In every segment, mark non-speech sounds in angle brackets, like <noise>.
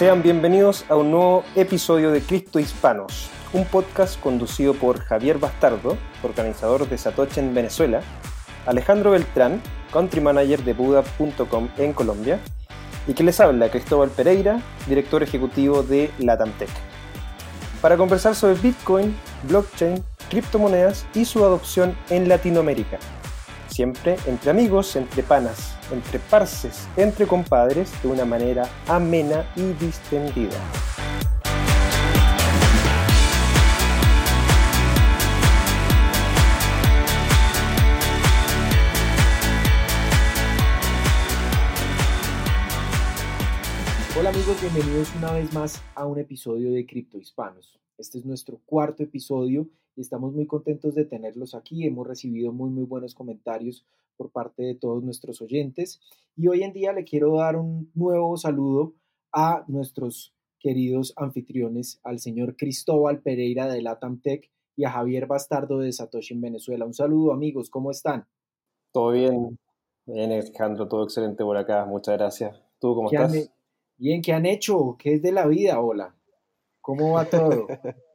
Sean bienvenidos a un nuevo episodio de Cristo Hispanos, un podcast conducido por Javier Bastardo, organizador de Satoshi en Venezuela, Alejandro Beltrán, country manager de Buda.com en Colombia, y que les habla Cristóbal Pereira, director ejecutivo de Latamtech, para conversar sobre Bitcoin, blockchain, criptomonedas y su adopción en Latinoamérica. Siempre entre amigos, entre panas, entre parces, entre compadres, de una manera amena y distendida. Hola amigos, bienvenidos una vez más a un episodio de Cripto Hispanos. Este es nuestro cuarto episodio y estamos muy contentos de tenerlos aquí. Hemos recibido muy muy buenos comentarios por parte de todos nuestros oyentes y hoy en día le quiero dar un nuevo saludo a nuestros queridos anfitriones, al señor Cristóbal Pereira de Latam Tech y a Javier Bastardo de Satoshi en Venezuela. Un saludo amigos, ¿cómo están? Todo bien, bien Alejandro, todo excelente por acá, muchas gracias. ¿Tú cómo estás? Bien, ¿qué han hecho? ¿Qué es de la vida? Hola. ¿Cómo va todo? <laughs>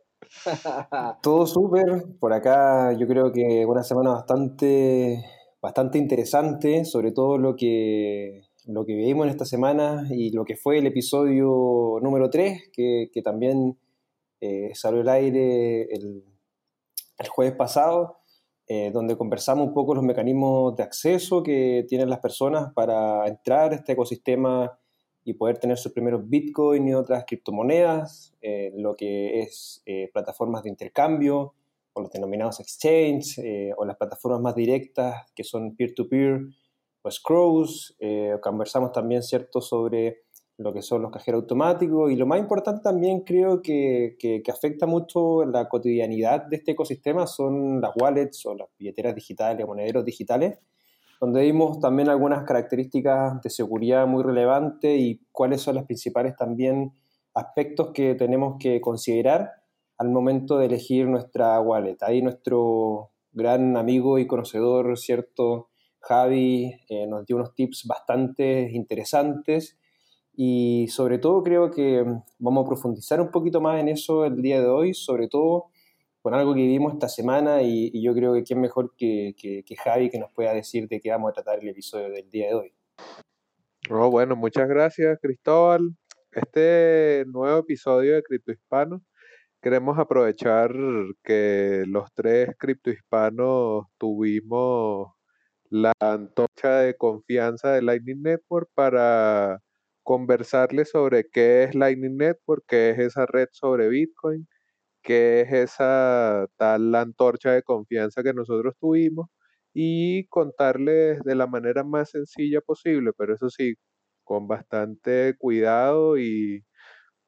todo súper. Por acá yo creo que una semana bastante, bastante interesante, sobre todo lo que, lo que vivimos en esta semana y lo que fue el episodio número 3, que, también eh, salió al aire el, jueves pasado, eh, donde conversamos un poco los mecanismos de acceso que tienen las personas para entrar a este ecosistema y poder tener sus primeros Bitcoin y otras criptomonedas, eh, lo que es eh, plataformas de intercambio o los denominados exchange eh, o las plataformas más directas que son peer-to-peer o scrolls. conversamos también, ¿cierto?, sobre lo que son los cajeros automáticos y lo más importante también creo que, que, afecta mucho la cotidianidad de este ecosistema son las wallets o las billeteras digitales, monederos digitales, donde vimos también algunas características de seguridad muy relevantes y cuáles son los principales también aspectos que tenemos que considerar al momento de elegir nuestra wallet. Ahí nuestro gran amigo y conocedor, ¿cierto? Javi eh, nos dio unos tips bastante interesantes y sobre todo creo que vamos a profundizar un poquito más en eso el día de hoy, sobre todo con algo que vivimos esta semana y, yo creo que quién mejor que, que, Javi que nos pueda decir de qué vamos a tratar el episodio del día de hoy. Oh, bueno, muchas gracias Cristóbal. Este nuevo episodio de Cripto Hispano queremos aprovechar que los tres criptohispanos tuvimos la antorcha de confianza de Lightning Network para conversarles sobre qué es Lightning Network, qué es esa red sobre Bitcoin, qué es esa tal antorcha de confianza que nosotros tuvimos y contarles de la manera más sencilla posible, pero eso sí, con bastante cuidado y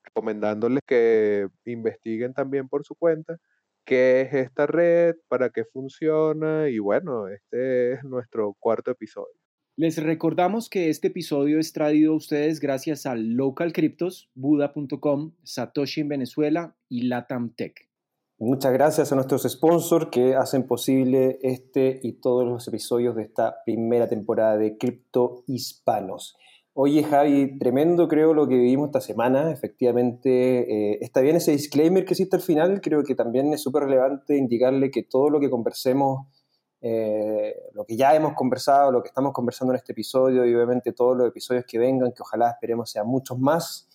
recomendándoles que investiguen también por su cuenta qué es esta red, para qué funciona y bueno, este es nuestro cuarto episodio. Les recordamos que este episodio es traído a ustedes gracias a Local Cryptos, Buda.com, Satoshi en Venezuela y Latam Tech. Muchas gracias a nuestros sponsors que hacen posible este y todos los episodios de esta primera temporada de Cripto Hispanos. Oye Javi, tremendo creo lo que vivimos esta semana. Efectivamente, eh, está bien ese disclaimer que existe al final. Creo que también es súper relevante indicarle que todo lo que conversemos eh, lo que ya hemos conversado, lo que estamos conversando en este episodio y obviamente todos los episodios que vengan, que ojalá esperemos sean muchos más.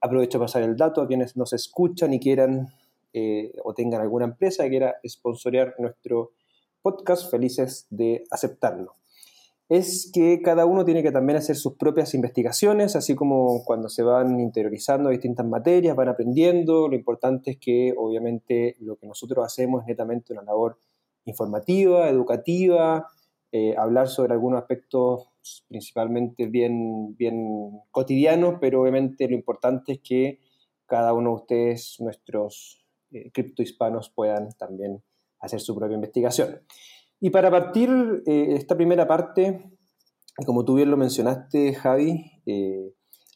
Aprovecho para pasar el dato a quienes nos escuchan y quieran eh, o tengan alguna empresa que quiera sponsorear nuestro podcast, felices de aceptarlo. Es que cada uno tiene que también hacer sus propias investigaciones, así como cuando se van interiorizando distintas materias, van aprendiendo. Lo importante es que obviamente lo que nosotros hacemos es netamente una labor informativa, educativa, eh, hablar sobre algunos aspectos principalmente bien, bien cotidianos, pero obviamente lo importante es que cada uno de ustedes, nuestros eh, criptohispanos, puedan también hacer su propia investigación. Y para partir eh, esta primera parte, como tú bien lo mencionaste, Javi,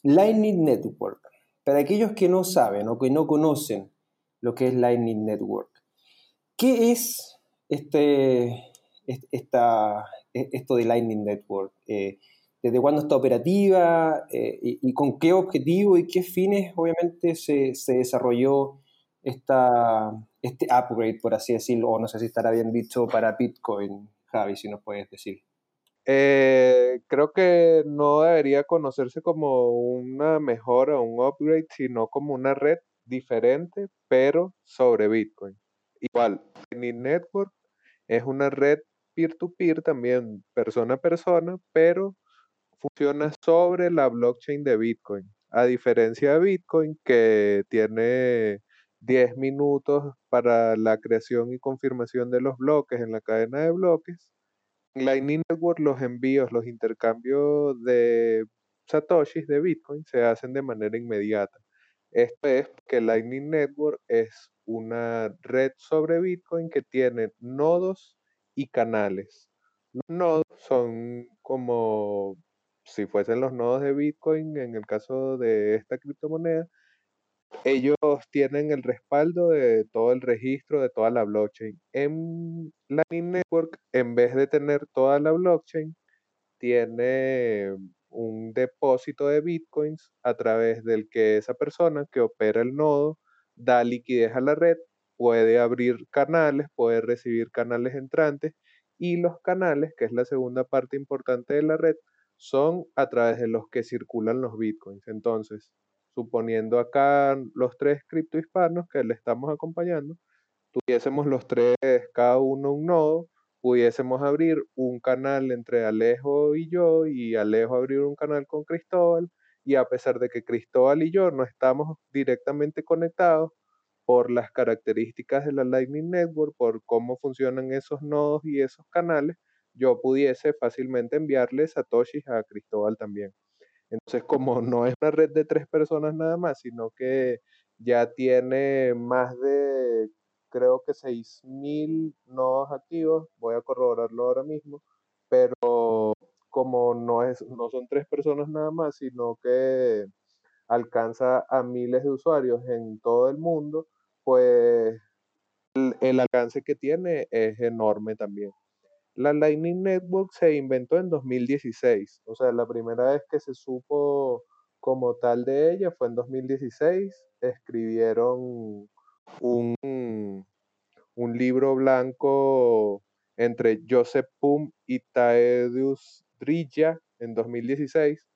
Lightning Network. Para aquellos que no saben o que no conocen lo que es Lightning Network, ¿qué es este, esta, e, esto de Lightning Network. Eh, desde cuándo está operativa eh, y, con qué objetivo y qué fines obviamente se, se desarrolló esta, este upgrade, por así decirlo, o no sé si estará bien dicho para Bitcoin, Javi, si nos puedes decir. Eh, creo que no debería conocerse como una mejora o un upgrade, sino como una red diferente, pero sobre Bitcoin. Igual, Lightning Network es una red peer-to-peer también, persona a persona, pero funciona sobre la blockchain de Bitcoin. A diferencia de Bitcoin, que tiene 10 minutos para la creación y confirmación de los bloques en la cadena de bloques, en Lightning Network los envíos, los intercambios de satoshis de Bitcoin se hacen de manera inmediata. Esto es que Lightning Network es una red sobre Bitcoin que tiene nodos y canales. Los nodos son como si fuesen los nodos de Bitcoin en el caso de esta criptomoneda. Ellos tienen el respaldo de todo el registro de toda la blockchain. En Lightning Network, en vez de tener toda la blockchain, tiene un depósito de bitcoins a través del que esa persona que opera el nodo da liquidez a la red, puede abrir canales, puede recibir canales entrantes y los canales, que es la segunda parte importante de la red, son a través de los que circulan los bitcoins. Entonces, suponiendo acá los tres criptohispanos que le estamos acompañando, tuviésemos los tres, cada uno un nodo, pudiésemos abrir un canal entre Alejo y yo y Alejo abrir un canal con Cristóbal y a pesar de que Cristóbal y yo no estamos directamente conectados por las características de la Lightning Network, por cómo funcionan esos nodos y esos canales, yo pudiese fácilmente enviarle satoshis a Cristóbal también. Entonces, como no es una red de tres personas nada más, sino que ya tiene más de creo que 6.000 nodos activos, voy a corroborarlo ahora mismo, pero como no, es, no son tres personas nada más, sino que alcanza a miles de usuarios en todo el mundo, pues el, el alcance que tiene es enorme también. La Lightning Network se inventó en 2016, o sea, la primera vez que se supo como tal de ella fue en 2016. Escribieron un, un libro blanco entre Joseph Pum y Taedius Drilla en 2016.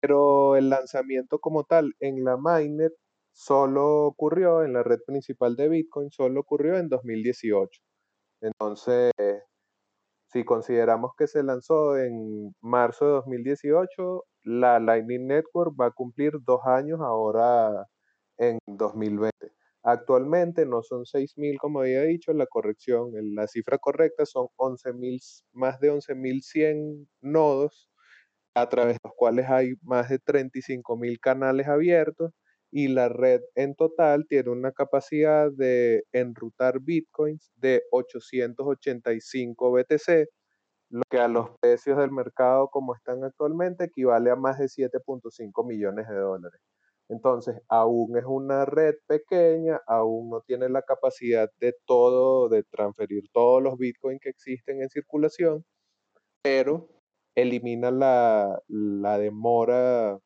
Pero el lanzamiento como tal en la mainnet solo ocurrió en la red principal de Bitcoin, solo ocurrió en 2018. Entonces, si consideramos que se lanzó en marzo de 2018, la Lightning Network va a cumplir dos años ahora en 2020. Actualmente no son 6.000 como había dicho, la corrección, la cifra correcta son 11.000, más de 11.100 nodos a través de los cuales hay más de 35.000 canales abiertos y la red en total tiene una capacidad de enrutar bitcoins de 885 BTC, lo que a los precios del mercado como están actualmente equivale a más de 7.5 millones de dólares. Entonces, aún es una red pequeña, aún no tiene la capacidad de todo, de transferir todos los bitcoins que existen en circulación, pero elimina la, la demora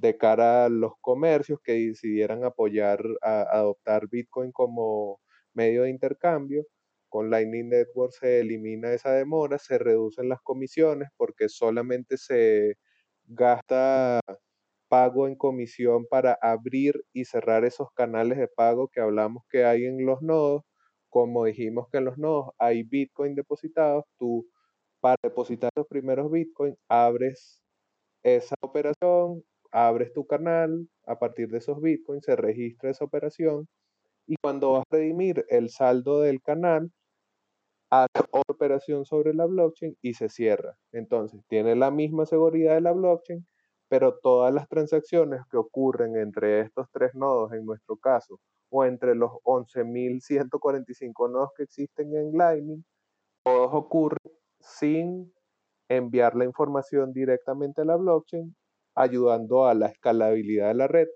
de cara a los comercios que decidieran apoyar, a, adoptar Bitcoin como medio de intercambio. Con Lightning Network se elimina esa demora, se reducen las comisiones porque solamente se gasta pago en comisión para abrir y cerrar esos canales de pago que hablamos que hay en los nodos. Como dijimos que en los nodos hay Bitcoin depositados, tú para depositar los primeros Bitcoin abres esa operación, abres tu canal, a partir de esos Bitcoins se registra esa operación y cuando vas a redimir el saldo del canal, hace otra operación sobre la blockchain y se cierra. Entonces, tiene la misma seguridad de la blockchain, pero todas las transacciones que ocurren entre estos tres nodos, en nuestro caso, o entre los 11.145 nodos que existen en Lightning, todos ocurren sin enviar la información directamente a la blockchain, ayudando a la escalabilidad de la red.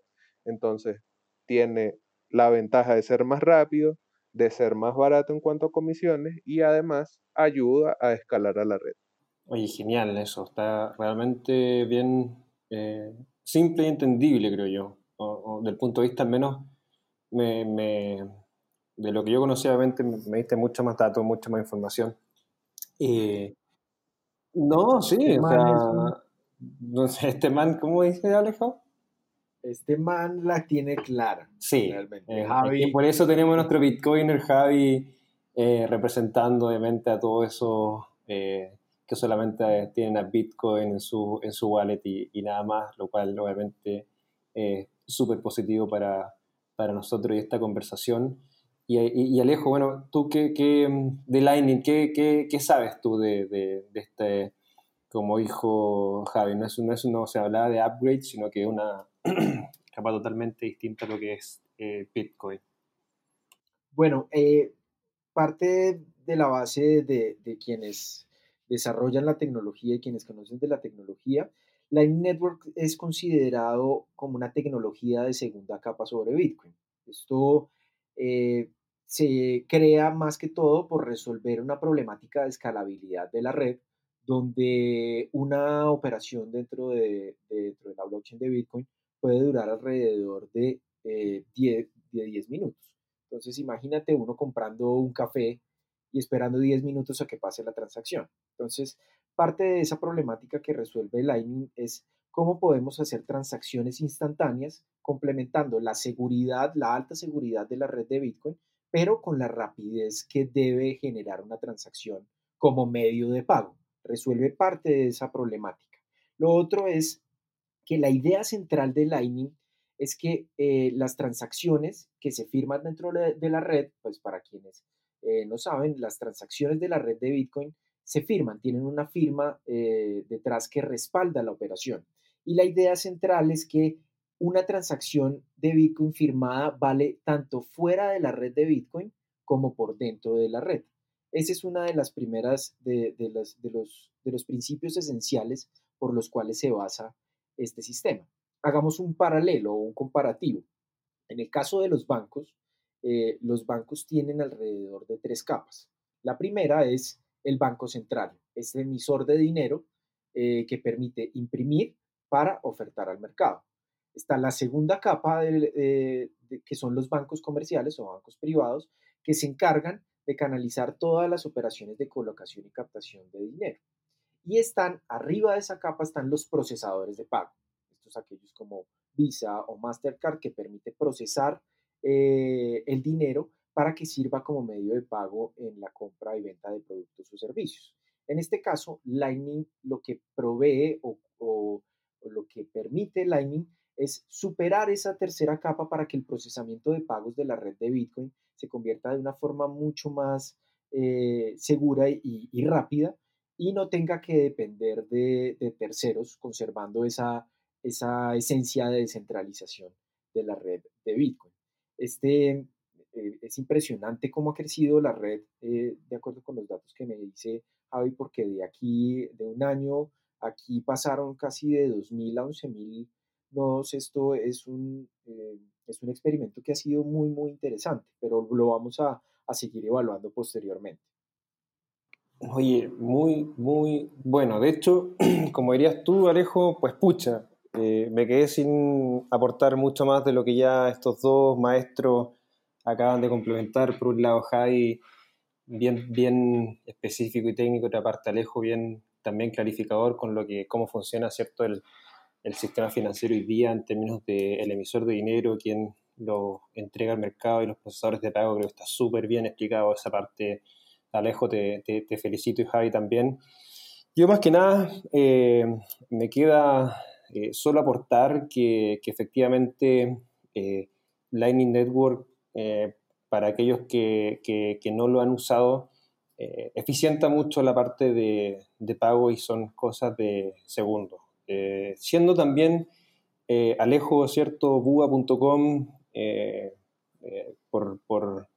Entonces, tiene la ventaja de ser más rápido, de ser más barato en cuanto a comisiones y además ayuda a escalar a la red. Oye, genial eso, está realmente bien eh, simple y entendible, creo yo. O, del punto de vista, al menos, me, de lo que yo conocía, obviamente, me, diste mucho más datos, mucha más información. Eh, no, sí, este o sea, <laughs> no sé, este man, ¿cómo dice Alejo? Este man la tiene clara. Sí, realmente. Eh, Javi. por eso tenemos nuestro Bitcoiner Javi eh, representando obviamente a todos esos eh, que solamente tienen a Bitcoin en su, en su wallet y, nada más, lo cual obviamente es súper positivo para, para nosotros y esta conversación. Y, Alejo, bueno, tú qué, qué de Lightning, ¿qué, qué, qué sabes tú de, de, este, como dijo Javi, no es, no es no se hablaba de upgrade, sino que una <clears throat> capa totalmente distinta a lo que es eh, Bitcoin. Bueno, eh, parte de la base de, de, quienes desarrollan la tecnología y quienes conocen de la tecnología, Lightning Network es considerado como una tecnología de segunda capa sobre Bitcoin. Esto eh, se crea más que todo por resolver una problemática de escalabilidad de la red, donde una operación dentro de, dentro de la blockchain de Bitcoin puede durar alrededor de, 10, eh, de 10 minutos. Entonces imagínate uno comprando un café y esperando 10 minutos a que pase la transacción. Entonces, parte de esa problemática que resuelve Lightning es cómo podemos hacer transacciones instantáneas complementando la seguridad, la alta seguridad de la red de Bitcoin, pero con la rapidez que debe generar una transacción como medio de pago. Resuelve parte de esa problemática. Lo otro es que la idea central de Lightning es que eh, las transacciones que se firman dentro de la red, pues para quienes eh, no saben, las transacciones de la red de Bitcoin se firman, tienen una firma eh, detrás que respalda la operación. Y la idea central es que una transacción de Bitcoin firmada vale tanto fuera de la red de Bitcoin como por dentro de la red. Esa es una de las primeras de, los, de los principios esenciales por los cuales se basa este sistema. Hagamos un paralelo o un comparativo. En el caso de los bancos, eh, los bancos tienen alrededor de tres capas. La primera es el Banco Central, es el emisor de dinero eh, que permite imprimir para ofertar al mercado. Está la segunda capa, eh, que son los bancos comerciales o bancos privados, que se encargan de canalizar todas las operaciones de colocación y captación de dinero. Y están arriba de esa capa están los procesadores de pago. Estos aquellos como Visa o Mastercard que permite procesar eh, el dinero para que sirva como medio de pago en la compra y venta de productos o servicios. En este caso, Lightning lo que provee o lo que permite Lightning es superar esa tercera capa para que el procesamiento de pagos de la red de Bitcoin se convierta de una forma mucho más eh, segura y, rápida y no tenga que depender de, terceros, conservando esa, esa, esencia de descentralización de la red de Bitcoin. Este, eh, es impresionante cómo ha crecido la red, eh, de acuerdo con los datos que me dice Javi, porque de aquí, de un año Aquí pasaron casi de 2.000 a 11.000 nodos. Esto es un, eh, es un experimento que ha sido muy, muy interesante, pero lo vamos a, a seguir evaluando posteriormente. Oye, muy, muy bueno. De hecho, <clears throat> como dirías tú, Alejo, pues pucha, eh, me quedé sin aportar mucho más de lo que ya estos dos maestros acaban de complementar. Por un lado, Javi, bien, bien específico y técnico, otra parte, Alejo, bien también clarificador con lo que, cómo funciona cierto el, sistema financiero hoy día en términos del emisor de dinero, quien lo entrega al mercado y los procesadores de pago, creo que está súper bien explicado esa parte. Alejo, te, te, felicito y Javi también. Yo más que nada eh, me queda eh, solo aportar que, que efectivamente eh, Lightning Network, para aquellos que, que, no lo han usado, eh, eficienta mucho la parte de, pago y son cosas de segundos. Eh, siendo también eh, Alejo, ¿cierto? Buga.com, por, por,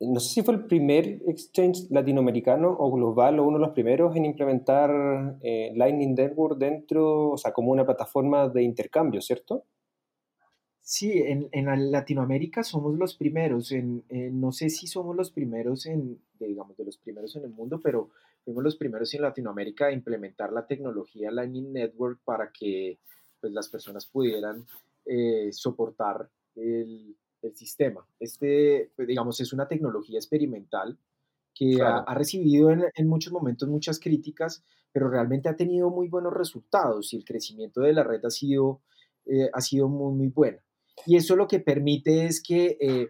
no sé si fue el primer exchange latinoamericano o global o uno de los primeros en implementar Lightning Network dentro, o sea, como una plataforma de intercambio, ¿cierto? Sí, en, en, Latinoamérica somos los primeros. En, no sé si somos los primeros en, digamos, de los primeros en el mundo, pero, fuimos los primeros en Latinoamérica a implementar la tecnología Lightning Network para que pues, las personas pudieran eh, soportar el, el, sistema. Este, pues, digamos, es una tecnología experimental que ha, ha, recibido en, en, muchos momentos muchas críticas, pero realmente ha tenido muy buenos resultados y el crecimiento de la red ha sido, eh, ha sido muy, muy bueno. Y eso lo que permite es que, eh,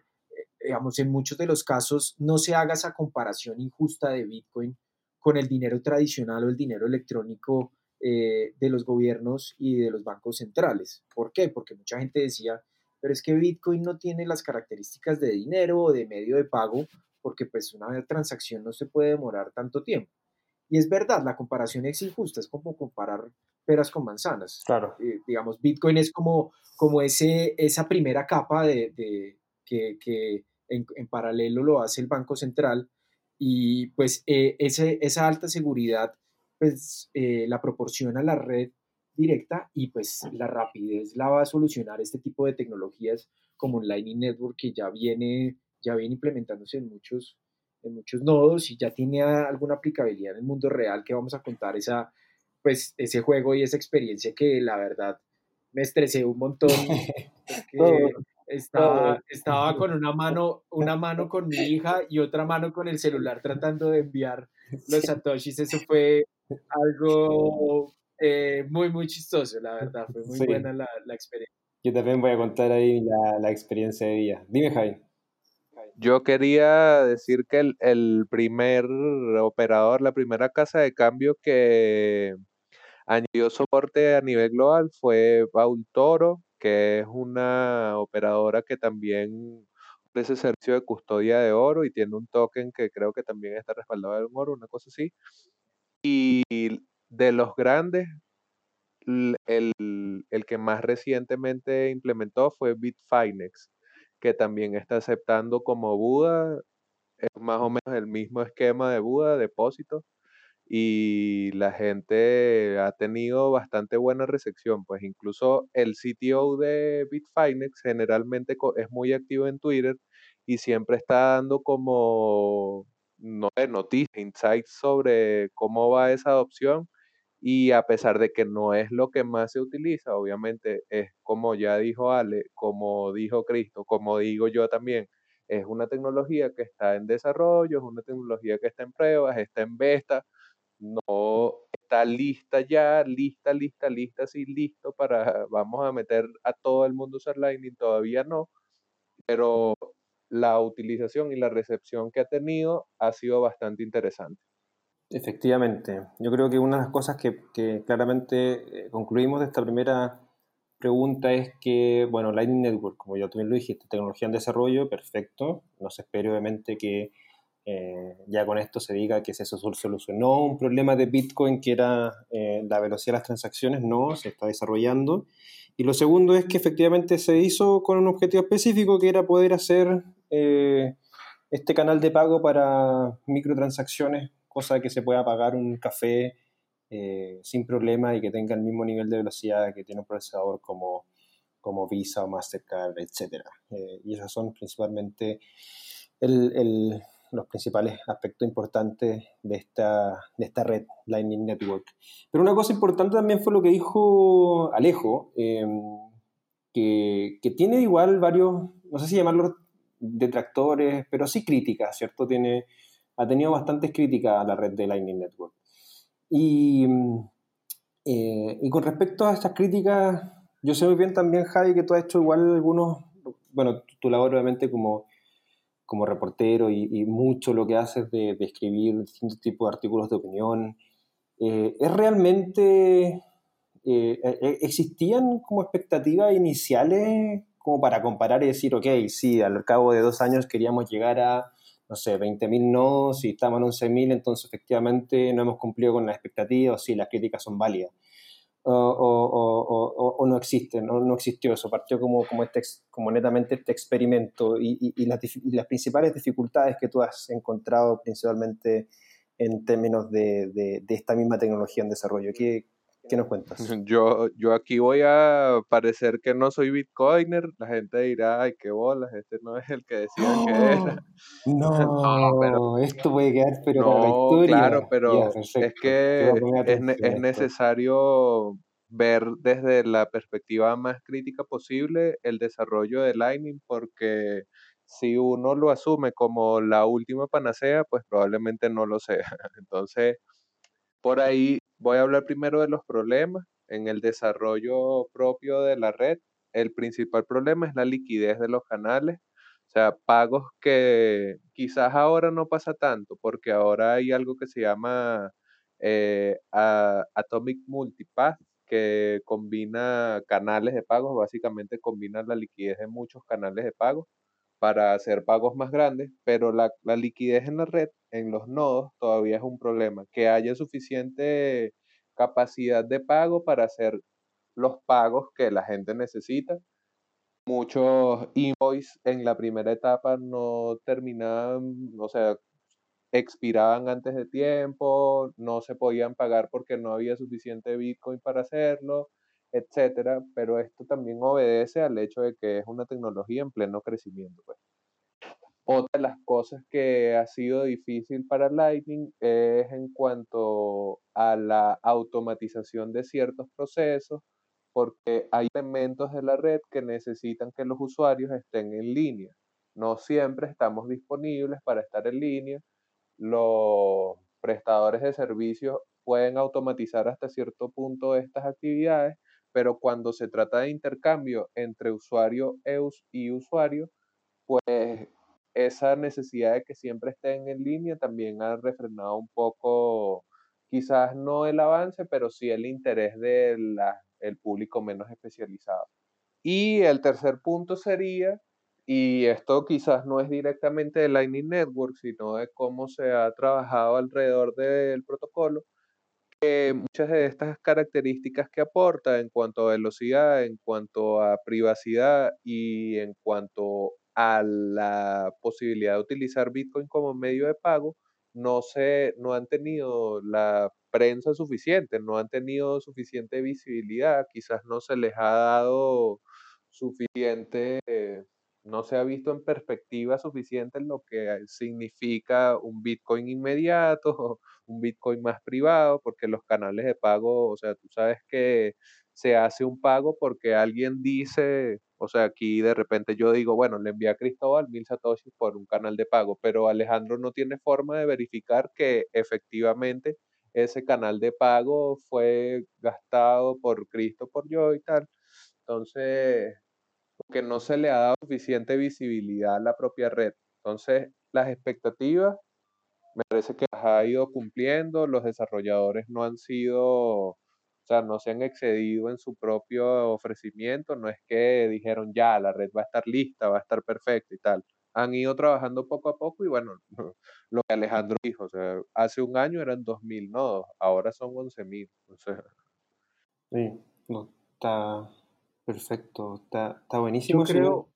digamos, en muchos de los casos no se haga esa comparación injusta de Bitcoin con el dinero tradicional o el dinero electrónico eh, de los gobiernos y de los bancos centrales. ¿Por qué? Porque mucha gente decía, pero es que Bitcoin no tiene las características de dinero o de medio de pago, porque pues una transacción no se puede demorar tanto tiempo. Y es verdad, la comparación es injusta, es como comparar peras con manzanas. Claro. Eh, digamos, Bitcoin es como, como ese, esa primera capa de, de que, que en, en, paralelo lo hace el Banco Central y pues eh, ese, esa alta seguridad pues eh, la proporciona la red directa y pues la rapidez la va a solucionar este tipo de tecnologías como un Lightning Network que ya viene, ya viene implementándose en muchos, en muchos nodos y ya tiene alguna aplicabilidad en el mundo real que vamos a contar esa, pues, ese juego y esa experiencia que la verdad me estresé un montón. <laughs> Estaba, estaba con una mano, una mano con mi hija y otra mano con el celular tratando de enviar los satoshis. Eso fue algo eh, muy, muy chistoso, la <laughs> verdad. Fue muy sí. buena la, la, experiencia. Yo también voy a contar ahí la, la experiencia de día. Dime, Javi. Yo quería decir que el, el, primer operador, la primera casa de cambio que añadió soporte a nivel global fue Baul Toro, que es una operadora que también ofrece servicio de custodia de oro y tiene un token que creo que también está respaldado de un oro, una cosa así. Y de los grandes, el, el que más recientemente implementó fue Bitfinex, que también está aceptando como Buda, es más o menos el mismo esquema de Buda, depósito, y la gente ha tenido bastante buena recepción, pues incluso el CTO de Bitfinex generalmente es muy activo en Twitter y siempre está dando como no, noticias, insights sobre cómo va esa adopción y a pesar de que no es lo que más se utiliza, obviamente es como ya dijo Ale, como dijo Cristo, como digo yo también, es una tecnología que está en desarrollo, es una tecnología que está en pruebas, está en beta, no está lista ya, lista, lista, lista, sí, listo para, vamos a meter a todo el mundo a usar Lightning, todavía no, pero la utilización y la recepción que ha tenido ha sido bastante interesante. Efectivamente, yo creo que una de las cosas que, claramente eh, concluimos de esta primera pregunta es que, bueno, Lightning Network, como ya también lo dijiste, tecnología en desarrollo, perfecto, no se espera obviamente que eh, ya con esto se diga que se solucionó un problema de Bitcoin que era eh, la velocidad de las transacciones, no, se está desarrollando. Y lo segundo es que efectivamente se hizo con un objetivo específico que era poder hacer este canal de pago para microtransacciones, cosa que se pueda pagar un café eh, sin problema y que tenga el mismo nivel de velocidad que tiene un procesador como, como Visa o Mastercard, etc. Eh, y esos son principalmente los principales aspectos importantes de esta, de esta red Lightning Network. Pero una cosa importante también fue lo que dijo Alejo, eh, que, que, tiene igual varios, no sé si llamarlos detractores, pero sí críticas, ¿cierto? Tiene, ha tenido bastantes críticas a la red de Lightning Network. Y, eh, y con respecto a estas críticas, yo sé muy bien también, Javi, que tú has hecho igual algunos, bueno, tu labor obviamente como como reportero y, y, mucho lo que haces de, de, escribir distintos tipos de artículos de opinión, eh, ¿es realmente, eh, eh, existían como expectativas iniciales como para comparar y decir, ok, sí, al cabo de dos años queríamos llegar a, no sé, 20.000 nodos y estamos en 11.000, entonces efectivamente no hemos cumplido con las expectativas, sí, las críticas son válidas o, o, o, no existe, no, no, existió eso, partió como, como, este, como netamente este experimento y, y, las, las, principales dificultades que tú has encontrado principalmente en términos de, de, de esta misma tecnología en desarrollo. ¿Qué, ¿Qué nos cuentas? <laughs> Yo, yo aquí voy a parecer que no soy bitcoiner. La gente dirá, ay, qué bolas, este no es el que decía que era. <laughs> No, esto puede quedar pero para la historia. Claro, pero es que es, es necesario ver desde la perspectiva más crítica posible el desarrollo de Lightning porque si uno lo asume como la última panacea, pues probablemente no lo sea. <laughs> Entonces, por ahí voy a hablar primero de los problemas en el desarrollo propio de la red. El principal problema es la liquidez de los canales, o sea, pagos que quizás ahora no pasa tanto, porque ahora hay algo que se llama eh, Atomic Multipath, que combina canales de pagos, básicamente combina la liquidez de muchos canales de pagos para hacer pagos más grandes, pero la, liquidez en la red, en los nodos, todavía es un problema. Que haya suficiente capacidad de pago para hacer los pagos que la gente necesita. Muchos invoices en la primera etapa no terminaban, o sea, expiraban antes de tiempo, no se podían pagar porque no había suficiente Bitcoin para hacerlo etcétera, pero esto también obedece al hecho de que es una tecnología en pleno crecimiento. Pues. Otra de las cosas que ha sido difícil para Lightning es en cuanto a la automatización de ciertos procesos, porque hay elementos de la red que necesitan que los usuarios estén en línea. No siempre estamos disponibles para estar en línea. Los prestadores de servicios pueden automatizar hasta cierto punto estas actividades, pero cuando se trata de intercambio entre usuario y usuario, pues esa necesidad de que siempre estén en línea también ha refrenado un poco, quizás no el avance, pero sí el interés del el público menos especializado. Y el tercer punto sería, y esto quizás no es directamente de Lightning Network, sino de cómo se ha trabajado alrededor del protocolo, muchas de estas características que aporta en cuanto a velocidad, en cuanto a privacidad y en cuanto a la posibilidad de utilizar Bitcoin como medio de pago, no, se, no han tenido la prensa suficiente, no han tenido suficiente visibilidad, quizás no se les ha dado suficiente no se ha visto en perspectiva suficiente lo que significa un Bitcoin inmediato, <laughs> un Bitcoin más privado, porque los canales de pago, o sea, tú sabes que se hace un pago porque alguien dice, o sea, aquí de repente yo digo, bueno, le envié a Cristóbal mil satoshis por un canal de pago, pero Alejandro no tiene forma de verificar que efectivamente ese canal de pago fue gastado por Cristo, por yo y tal. Entonces, porque no se le ha dado suficiente visibilidad a la propia red. Entonces, las expectativas me parece que las ha ido cumpliendo, los desarrolladores no han sido, o sea, no se han excedido en su propio ofrecimiento, no es que dijeron ya, la red va a estar lista, va a estar perfecta y tal. Han ido trabajando poco a poco y bueno, <laughs> lo que Alejandro dijo, hace un año eran 2.000 nodos, ahora son 11.000. O. Sí, está, Perfecto, está, está buenísimo. Yo creo.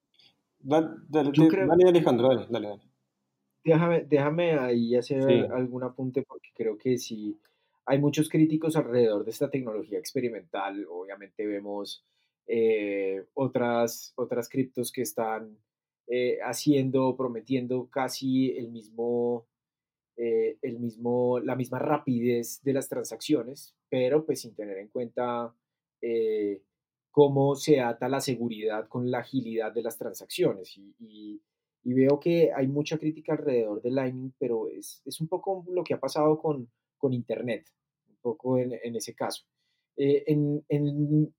Dale, dale, Alejandro, dale, dale, dale. Déjame, déjame ahí hacer algún apunte porque creo que si hay muchos críticos alrededor de esta tecnología experimental. Obviamente vemos eh, otras, otras criptos que están eh, haciendo, prometiendo casi el mismo, eh, el mismo, la misma rapidez de las transacciones, pero pues sin tener en cuenta cómo se ata la seguridad con la agilidad de las transacciones. Y, veo que hay mucha crítica alrededor de Lightning, pero es, un poco lo que ha pasado con, Internet, un poco en, ese caso. Eh, en,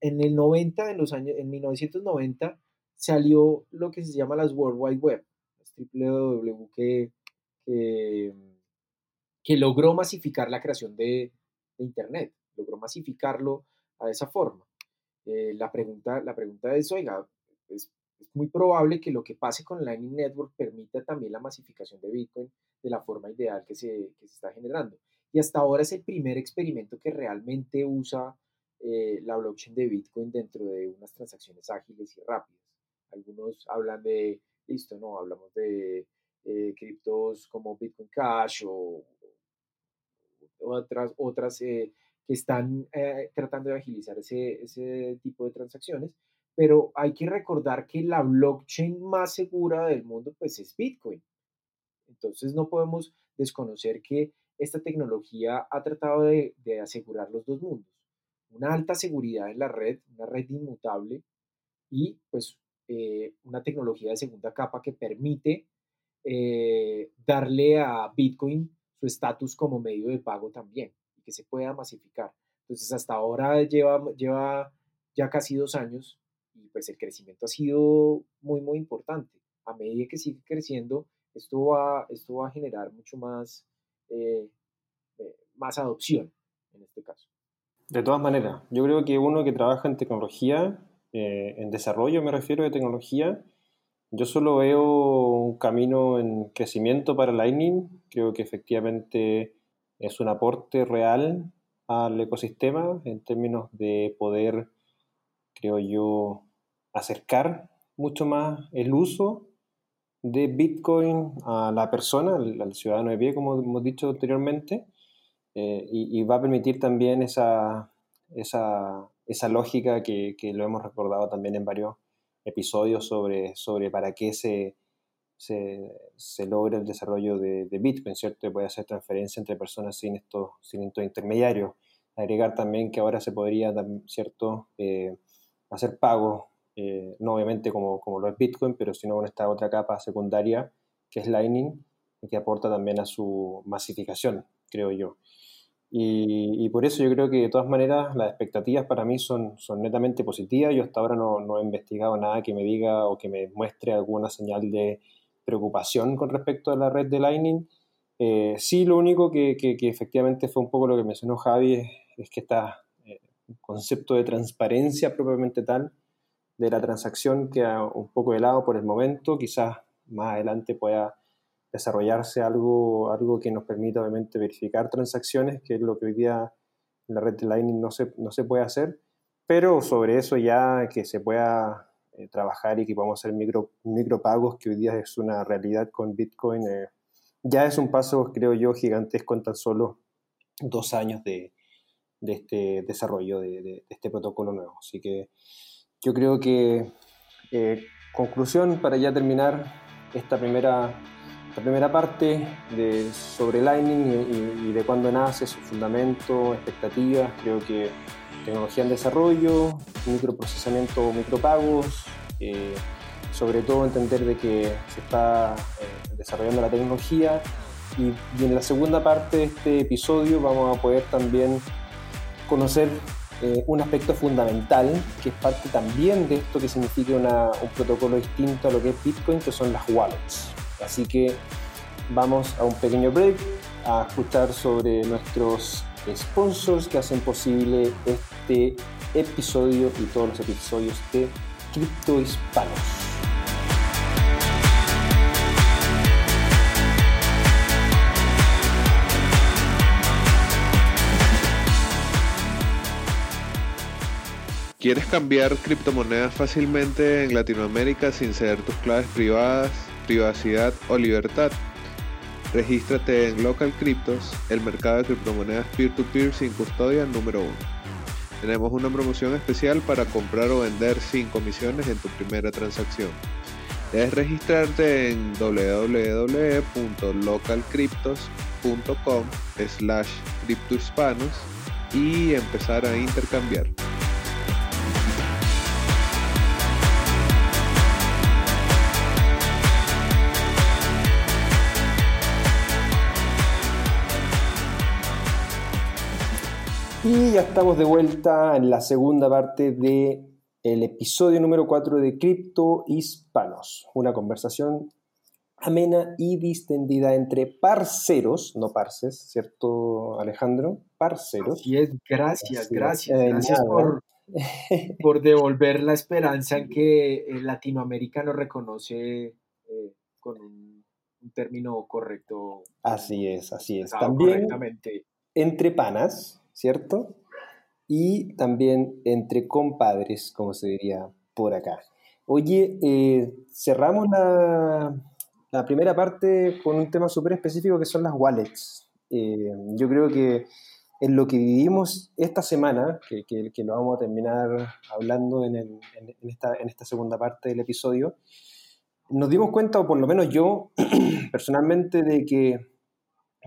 el 90, en los años, en 1990, salió lo que se llama las World Wide Web, las www que, que, logró masificar la creación de Internet, logró masificarlo a esa forma. Eh, la, pregunta, la pregunta es, oiga, es, muy probable que lo que pase con Lightning Network permita también la masificación de Bitcoin de la forma ideal que se, que se está generando. Y hasta ahora es el primer experimento que realmente usa eh, la blockchain de Bitcoin dentro de unas transacciones ágiles y rápidas. Algunos hablan de, listo, no, hablamos de eh, criptos como Bitcoin Cash o, otras, otras que están eh, tratando de agilizar ese, ese tipo de transacciones, pero hay que recordar que la blockchain más segura del mundo pues es Bitcoin. Entonces no podemos desconocer que esta tecnología ha tratado de, asegurar los dos mundos. Una alta seguridad en la red, una red inmutable y pues eh, una tecnología de segunda capa que permite eh, darle a Bitcoin su estatus como medio de pago también que se pueda masificar. Entonces hasta ahora lleva, lleva ya casi dos años y pues el crecimiento ha sido muy, muy importante. A medida que sigue creciendo, esto va, esto va a generar mucho más, eh, más adopción en este caso. De todas maneras, yo creo que uno que trabaja en tecnología eh, en desarrollo me refiero de tecnología, yo solo veo un camino en crecimiento para Lightning. Creo que efectivamente es un aporte real al ecosistema en términos de poder, creo yo, acercar mucho más el uso de Bitcoin a la persona, al, ciudadano de pie, como hemos dicho anteriormente, eh, y, va a permitir también esa, esa, esa lógica que, que, lo hemos recordado también en varios episodios sobre, sobre para qué se, se, se logra el desarrollo de, de, Bitcoin, ¿cierto? Puede hacer transferencia entre personas sin estos, sin estos intermediarios. Agregar también que ahora se podría, ¿cierto?, eh, hacer pagos, eh, no obviamente como, como lo es Bitcoin, pero sino con esta otra capa secundaria que es Lightning y que aporta también a su masificación, creo yo. Y, por eso yo creo que de todas maneras las expectativas para mí son, son netamente positivas. Yo hasta ahora no, no, he investigado nada que me diga o que me muestre alguna señal de preocupación con respecto a la red de Lightning. Eh, sí, lo único que, que, efectivamente fue un poco lo que mencionó Javi es, que está eh, concepto de transparencia propiamente tal de la transacción queda un poco helado por el momento. Quizás más adelante pueda desarrollarse algo, algo que nos permita obviamente verificar transacciones, que es lo que hoy día en la red de Lightning no se, no se puede hacer, pero sobre eso ya que se pueda eh, trabajar y que podamos hacer micro, micropagos, que hoy día es una realidad con Bitcoin, eh, ya es un paso, creo yo, gigantesco en tan solo dos años de, de este desarrollo de, este protocolo nuevo. Así que yo creo que, eh, conclusión, para ya terminar esta primera la primera parte de, sobre Lightning y, de cuándo nace, su fundamento, expectativas, creo que tecnología en desarrollo, microprocesamiento, micropagos, eh, sobre todo entender de que se está eh, desarrollando la tecnología y, en la segunda parte de este episodio vamos a poder también conocer eh, un aspecto fundamental que es parte también de esto que significa un protocolo distinto a lo que es Bitcoin, que son las wallets. Así que vamos a un pequeño break a escuchar sobre nuestros sponsors que hacen posible este episodio y todos los episodios de Cripto Hispanos. ¿Quieres cambiar criptomonedas fácilmente en Latinoamérica sin ceder tus claves privadas? Privacidad o libertad. Regístrate en Local Cryptos, el mercado de criptomonedas peer-to-peer sin custodia número 1. Tenemos una promoción especial para comprar o vender sin comisiones en tu primera transacción. Debes registrarte en www.localcryptos.com slash criptohispanos y empezar a intercambiar. Y ya estamos de vuelta en la segunda parte del el episodio número 4 de Cripto Hispanos, una conversación amena y distendida entre parceros, no parces, ¿cierto Alejandro? Parceros. Así es, gracias, gracias. gracias por, <laughs> por, devolver la esperanza en que el latinoamericano reconoce eh, con un, término correcto. Así es, así es. También entre panas, ¿cierto? Y también entre compadres, como se diría por acá. Oye, eh, cerramos la, la, primera parte con un tema súper específico que son las wallets. Eh, yo creo que en lo que vivimos esta semana, que, que, lo vamos a terminar hablando en, en, esta, en esta segunda parte del episodio, nos dimos cuenta, o por lo menos yo <clears throat> personalmente, de que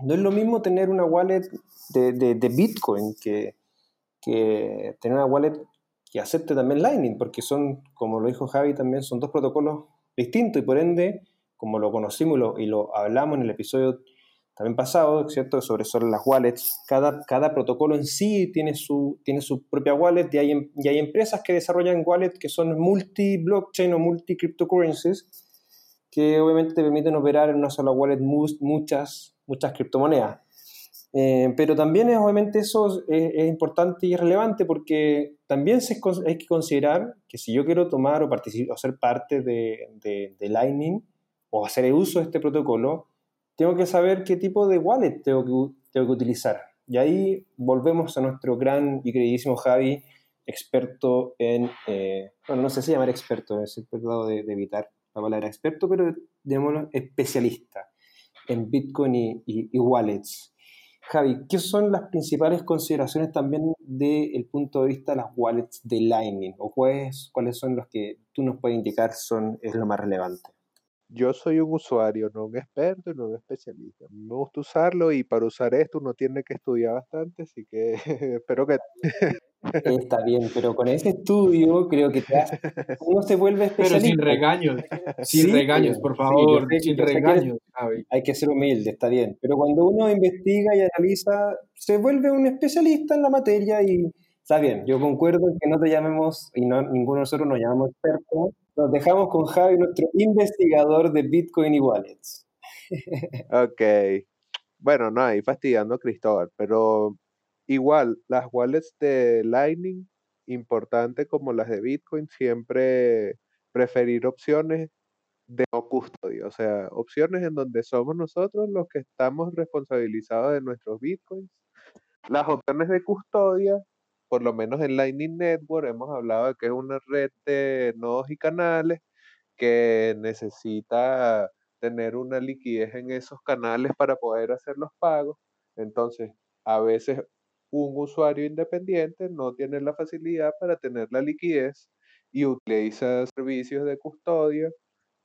no es lo mismo tener una wallet de, Bitcoin que, tener una wallet que acepte también Lightning, porque son, como lo dijo Javi también, son dos protocolos distintos y por ende, como lo conocimos y lo, y lo hablamos en el episodio también pasado, ¿cierto? Sobre, sobre las wallets, cada, cada protocolo en sí tiene su, tiene su propia wallet y hay, em, y hay empresas que desarrollan wallets que son multi-blockchain o multi-cryptocurrencies que obviamente te permiten operar en una sola wallet muchas, muchas criptomonedas. Eh, pero también es, obviamente eso es, importante y relevante porque también se, hay que considerar que si yo quiero tomar o, participar, o ser parte de, de, de, Lightning o hacer uso de este protocolo, tengo que saber qué tipo de wallet tengo que, tengo que utilizar. Y ahí volvemos a nuestro gran y queridísimo Javi, experto en, eh, bueno, no sé si llamar experto, es el de, de evitar la palabra experto, pero digámoslo, especialista en Bitcoin y, wallets. Javi, ¿qué son las principales consideraciones también desde el punto de vista de las wallets de Lightning? ¿O cuáles, cuáles son los que tú nos puedes indicar son, es lo más relevante? Yo soy un usuario, no un experto, no un especialista. Me gusta usarlo y para usar esto uno tiene que estudiar bastante, así que <laughs> espero que Está bien, pero con ese estudio creo que uno se vuelve especialista. <laughs> Pero sin regaños, sin regaños, por favor, sin regaños. Hay que ser humilde, está bien. Pero cuando uno investiga y analiza, se vuelve un especialista en la materia y está bien. Yo concuerdo en que no te llamemos, y no, ninguno de nosotros nos llamamos experto. Nos dejamos con Javi, nuestro investigador de Bitcoin y wallets. <laughs> ok. Bueno, no, ahí fastidiando a Cristóbal, pero Igual, las wallets de Lightning, importante como las de Bitcoin, siempre preferir opciones de no custodia, o sea, opciones en donde somos nosotros los que estamos responsabilizados de nuestros Bitcoins. Las opciones de custodia, por lo menos en Lightning Network, hemos hablado de que es una red de nodos y canales que necesita tener una liquidez en esos canales para poder hacer los pagos. Entonces, a veces un usuario independiente no tiene la facilidad para tener la liquidez y utiliza servicios de custodia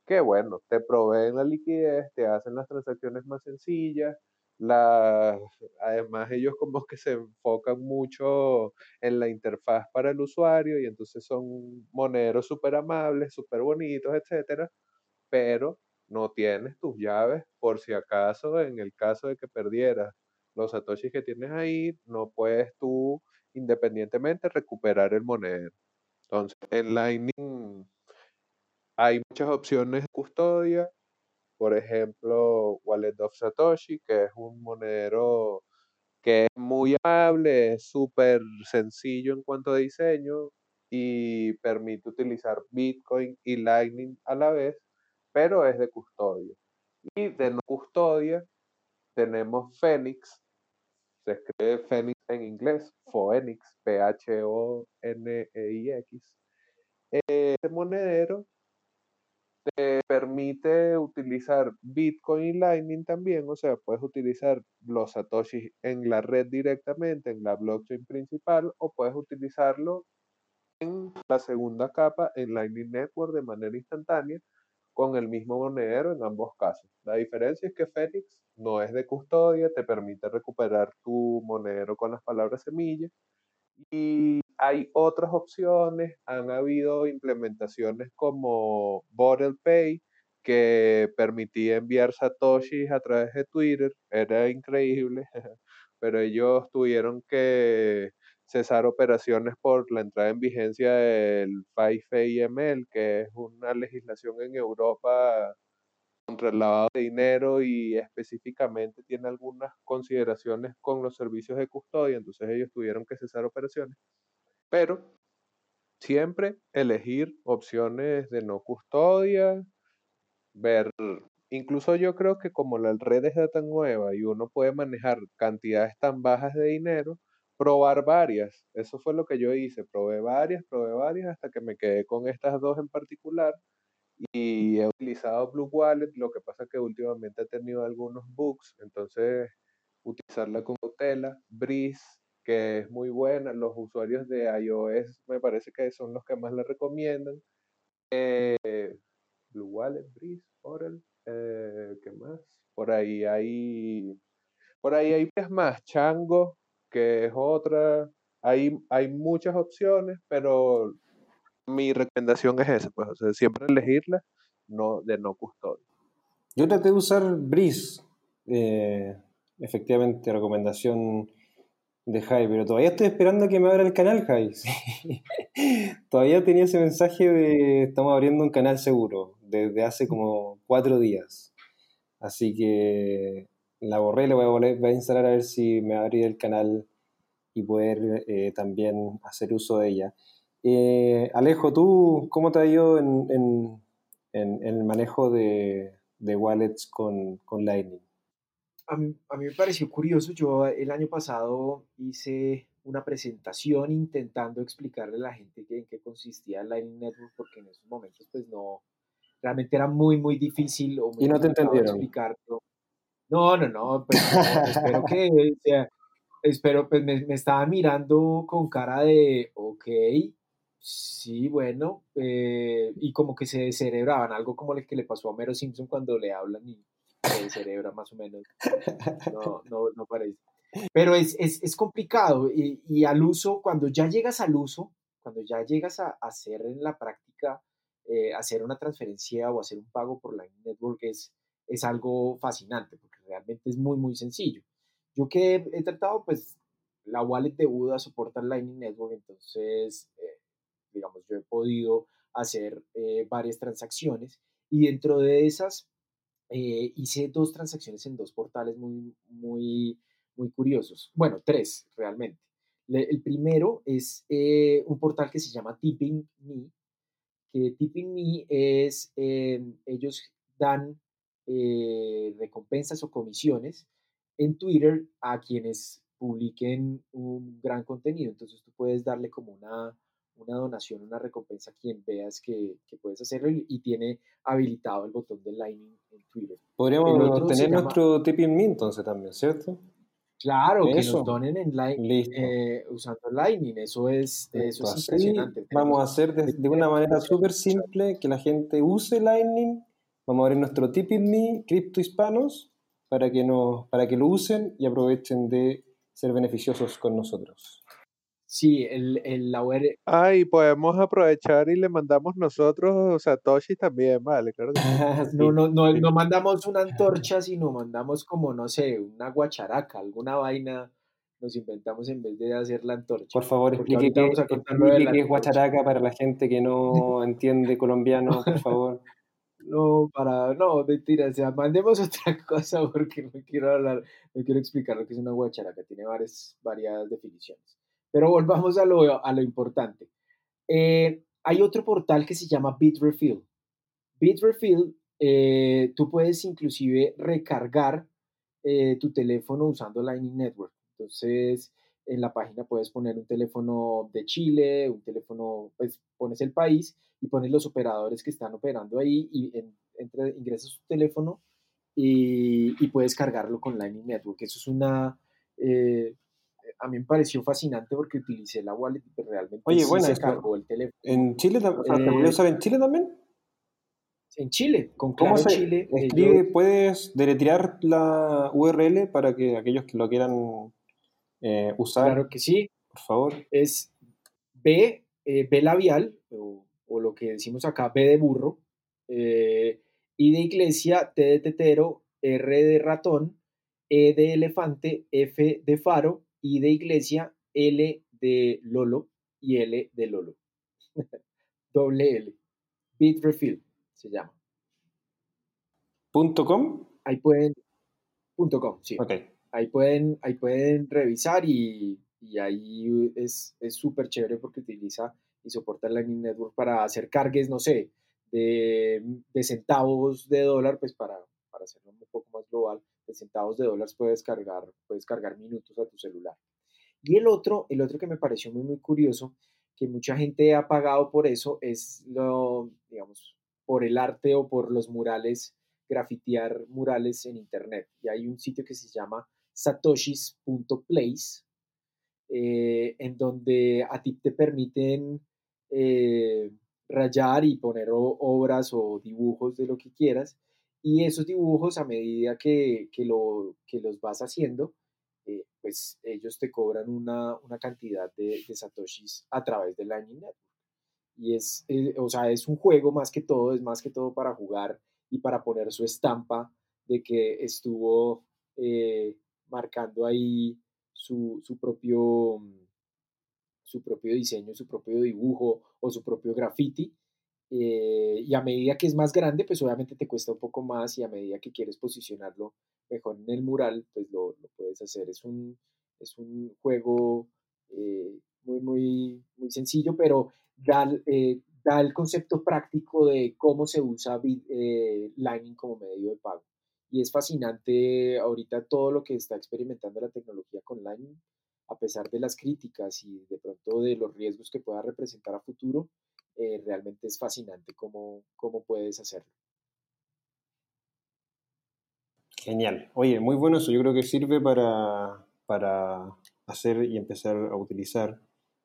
que, bueno, te proveen la liquidez, te hacen las transacciones más sencillas, las, además ellos como que se enfocan mucho en la interfaz para el usuario y entonces son moneros súper amables, súper bonitos, etcétera, pero no tienes tus llaves por si acaso en el caso de que perdieras los satoshis que tienes ahí, no puedes tú independientemente recuperar el monedero. Entonces, en Lightning hay muchas opciones de custodia, por ejemplo, Wallet of Satoshi, que es un monedero que es muy amable, es súper sencillo en cuanto a diseño y permite utilizar Bitcoin y Lightning a la vez, pero es de custodia. Y de no custodia tenemos Phoenix, escribe Phoenix en inglés, Phoenix, P-H-O-N-E-I-X. Este monedero te permite utilizar Bitcoin y Lightning también, o sea, puedes utilizar los satoshis en la red directamente, en la blockchain principal, o puedes utilizarlo en la segunda capa, en Lightning Network de manera instantánea, con el mismo monedero en ambos casos. La diferencia es que Phoenix no es de custodia, te permite recuperar tu monedero con las palabras semilla. Y hay otras opciones, han habido implementaciones como Bottle Pay, que permitía enviar satoshis a través de Twitter, era increíble, <laughs> pero ellos tuvieron que cesar operaciones por la entrada en vigencia del 5AML, que es una legislación en Europa contra el lavado de dinero y específicamente tiene algunas consideraciones con los servicios de custodia, entonces ellos tuvieron que cesar operaciones. Pero siempre elegir opciones de no custodia, ver, incluso yo creo que como la red es tan nueva y uno puede manejar cantidades tan bajas de dinero, probar varias. Eso fue lo que yo hice. Probé varias, probé varias hasta que me quedé con estas dos en particular. Y he utilizado Blue Wallet. Lo que pasa es que últimamente he tenido algunos bugs. Entonces, utilizarla con cautela. Breeze que es muy buena. Los usuarios de iOS me parece que son los que más la recomiendan. Eh, Blue Wallet, Breeze, Oral, eh, ¿qué más? Por ahí hay, por ahí hay más, Chango, que es otra. Hay, hay muchas opciones, pero mi recomendación es esa, pues, siempre elegirla no, de no custodio. Yo traté de usar Breeze, eh, efectivamente, recomendación de Jai, pero todavía estoy esperando que me abra el canal, Jai. <laughs> todavía tenía ese mensaje de estamos abriendo un canal seguro, desde hace como cuatro días. Así que la borré, la voy a volver a instalar a ver si me abre el canal y poder eh, también hacer uso de ella. Eh, Alejo, ¿tú cómo te ha ido en, el manejo de, wallets con, con Lightning? A mí, me pareció curioso, yo el año pasado hice una presentación intentando explicarle a la gente en qué consistía Lightning Network, porque en esos momentos pues no, realmente era muy, muy difícil. y no te entendieron. Explicarlo. No, no, no, pues espero que, espero, pues me, me, estaban mirando con cara de, ok, Sí, bueno, eh, y como que se descerebraban, algo como el que le pasó a Mero Simpson cuando le hablan y se descerebra más o menos. No, no, no parece. Pero es, es, es complicado y, al uso, cuando ya llegas al uso, cuando ya llegas a, hacer en la práctica, eh, hacer una transferencia o hacer un pago por Lightning Network es, es algo fascinante porque realmente es muy, muy sencillo. Yo que he, tratado, pues la wallet de Buda soporta Lightning Network, entonces eh, digamos, yo he podido hacer eh, varias transacciones y dentro de esas eh, hice dos transacciones en dos portales muy, muy, muy curiosos. Bueno, tres realmente. el primero es eh, un portal que se llama Tipping Me, que Tipping Me es, ellos dan recompensas o comisiones en Twitter a quienes publiquen un gran contenido. Entonces tú puedes darle como una, una donación, una recompensa a quien veas que, puedes hacerlo y, tiene habilitado el botón de Lightning en Twitter. Podríamos tener nuestro tipping me entonces también, ¿cierto? Claro, que nos donen en Lightning, eh, usando Lightning, eso es, eso es impresionante. Vamos a hacer de, una manera súper simple que la gente use Lightning, vamos a abrir nuestro tipping me, cripto hispanos, para que, nos, para que lo usen y aprovechen de ser beneficiosos con nosotros. Sí, el, el, la URL. Ah, y podemos aprovechar y le mandamos nosotros Satoshi también, vale, claro que <laughs> <laughs> no, no, no, no mandamos una antorcha, sino mandamos como, no sé, una guacharaca, alguna vaina nos inventamos en vez de hacer la antorcha. Por favor, explique qué, es guacharaca para la gente que no <laughs> entiende colombiano, por favor. No, para, no, mentira, o sea, mandemos <laughs> otra cosa porque no quiero hablar, no quiero explicar lo que es una guacharaca, tiene varias, varias definiciones. Pero volvamos a lo, a lo importante. Eh, hay otro portal que se llama Bitrefill. Bitrefill, eh, tú puedes inclusive recargar eh, tu teléfono usando Lightning Network. Entonces, en la página puedes poner un teléfono de Chile, un teléfono, pues pones el país y pones los operadores que están operando ahí y entre, ingresas tu teléfono y, y, puedes cargarlo con Lightning Network. Eso es una, a mí me pareció fascinante porque utilicé la wallet y realmente Oye, bueno, se cargó el teléfono. ¿En Chile, o usar en Chile también? En Chile, con Claro ¿Cómo se Chile. Eh, escribe, ¿Puedes deletrear la URL para que aquellos que lo quieran eh, usar? Claro que sí. Por favor. Es B, eh, B labial, o, lo que decimos acá, B de burro, I de iglesia, T de tetero, R de ratón, E de elefante, F de faro, I de iglesia, L de Lolo y L de Lolo. <laughs> Doble L. Bitrefill se llama. ¿Punto .com? Ahí pueden, punto .com, sí. Okay. Ahí pueden, ahí pueden revisar y, ahí es súper chévere porque utiliza y soporta el Lightning Network para hacer cargues, no sé, de, centavos de dólar, pues para, para hacerlo un poco más global, centavos de dólares puedes cargar, puedes cargar minutos a tu celular. Y el otro, el otro que me pareció muy, muy curioso, que mucha gente ha pagado por eso, es lo, digamos, por el arte o por los murales, grafitear murales en Internet. Y hay un sitio que se llama satoshis.place eh, en donde a ti te permiten eh, rayar y poner obras o dibujos de lo que quieras. Y esos dibujos, a medida que, que, lo, que los vas haciendo, eh, pues ellos te cobran una, una cantidad de, de, satoshis a través de Lightning Network. Y es, o sea, es un juego más que todo, es más que todo para jugar y para poner su estampa de que estuvo eh, marcando ahí su, su, propio, su propio diseño, su propio dibujo o su propio graffiti. Eh, y a medida que es más grande, pues obviamente te cuesta un poco más y a medida que quieres posicionarlo mejor en el mural, pues lo, lo puedes hacer. Es un, es un juego eh, muy, muy, muy sencillo, pero da, eh, da, el concepto práctico de cómo se usa Lightning como medio de pago. Y es fascinante ahorita todo lo que está experimentando la tecnología con Lightning, a pesar de las críticas y de pronto de los riesgos que pueda representar a futuro, eh, realmente es fascinante cómo, cómo puedes hacerlo. Genial. Oye, muy bueno eso. Yo creo que sirve para, para hacer y empezar a utilizar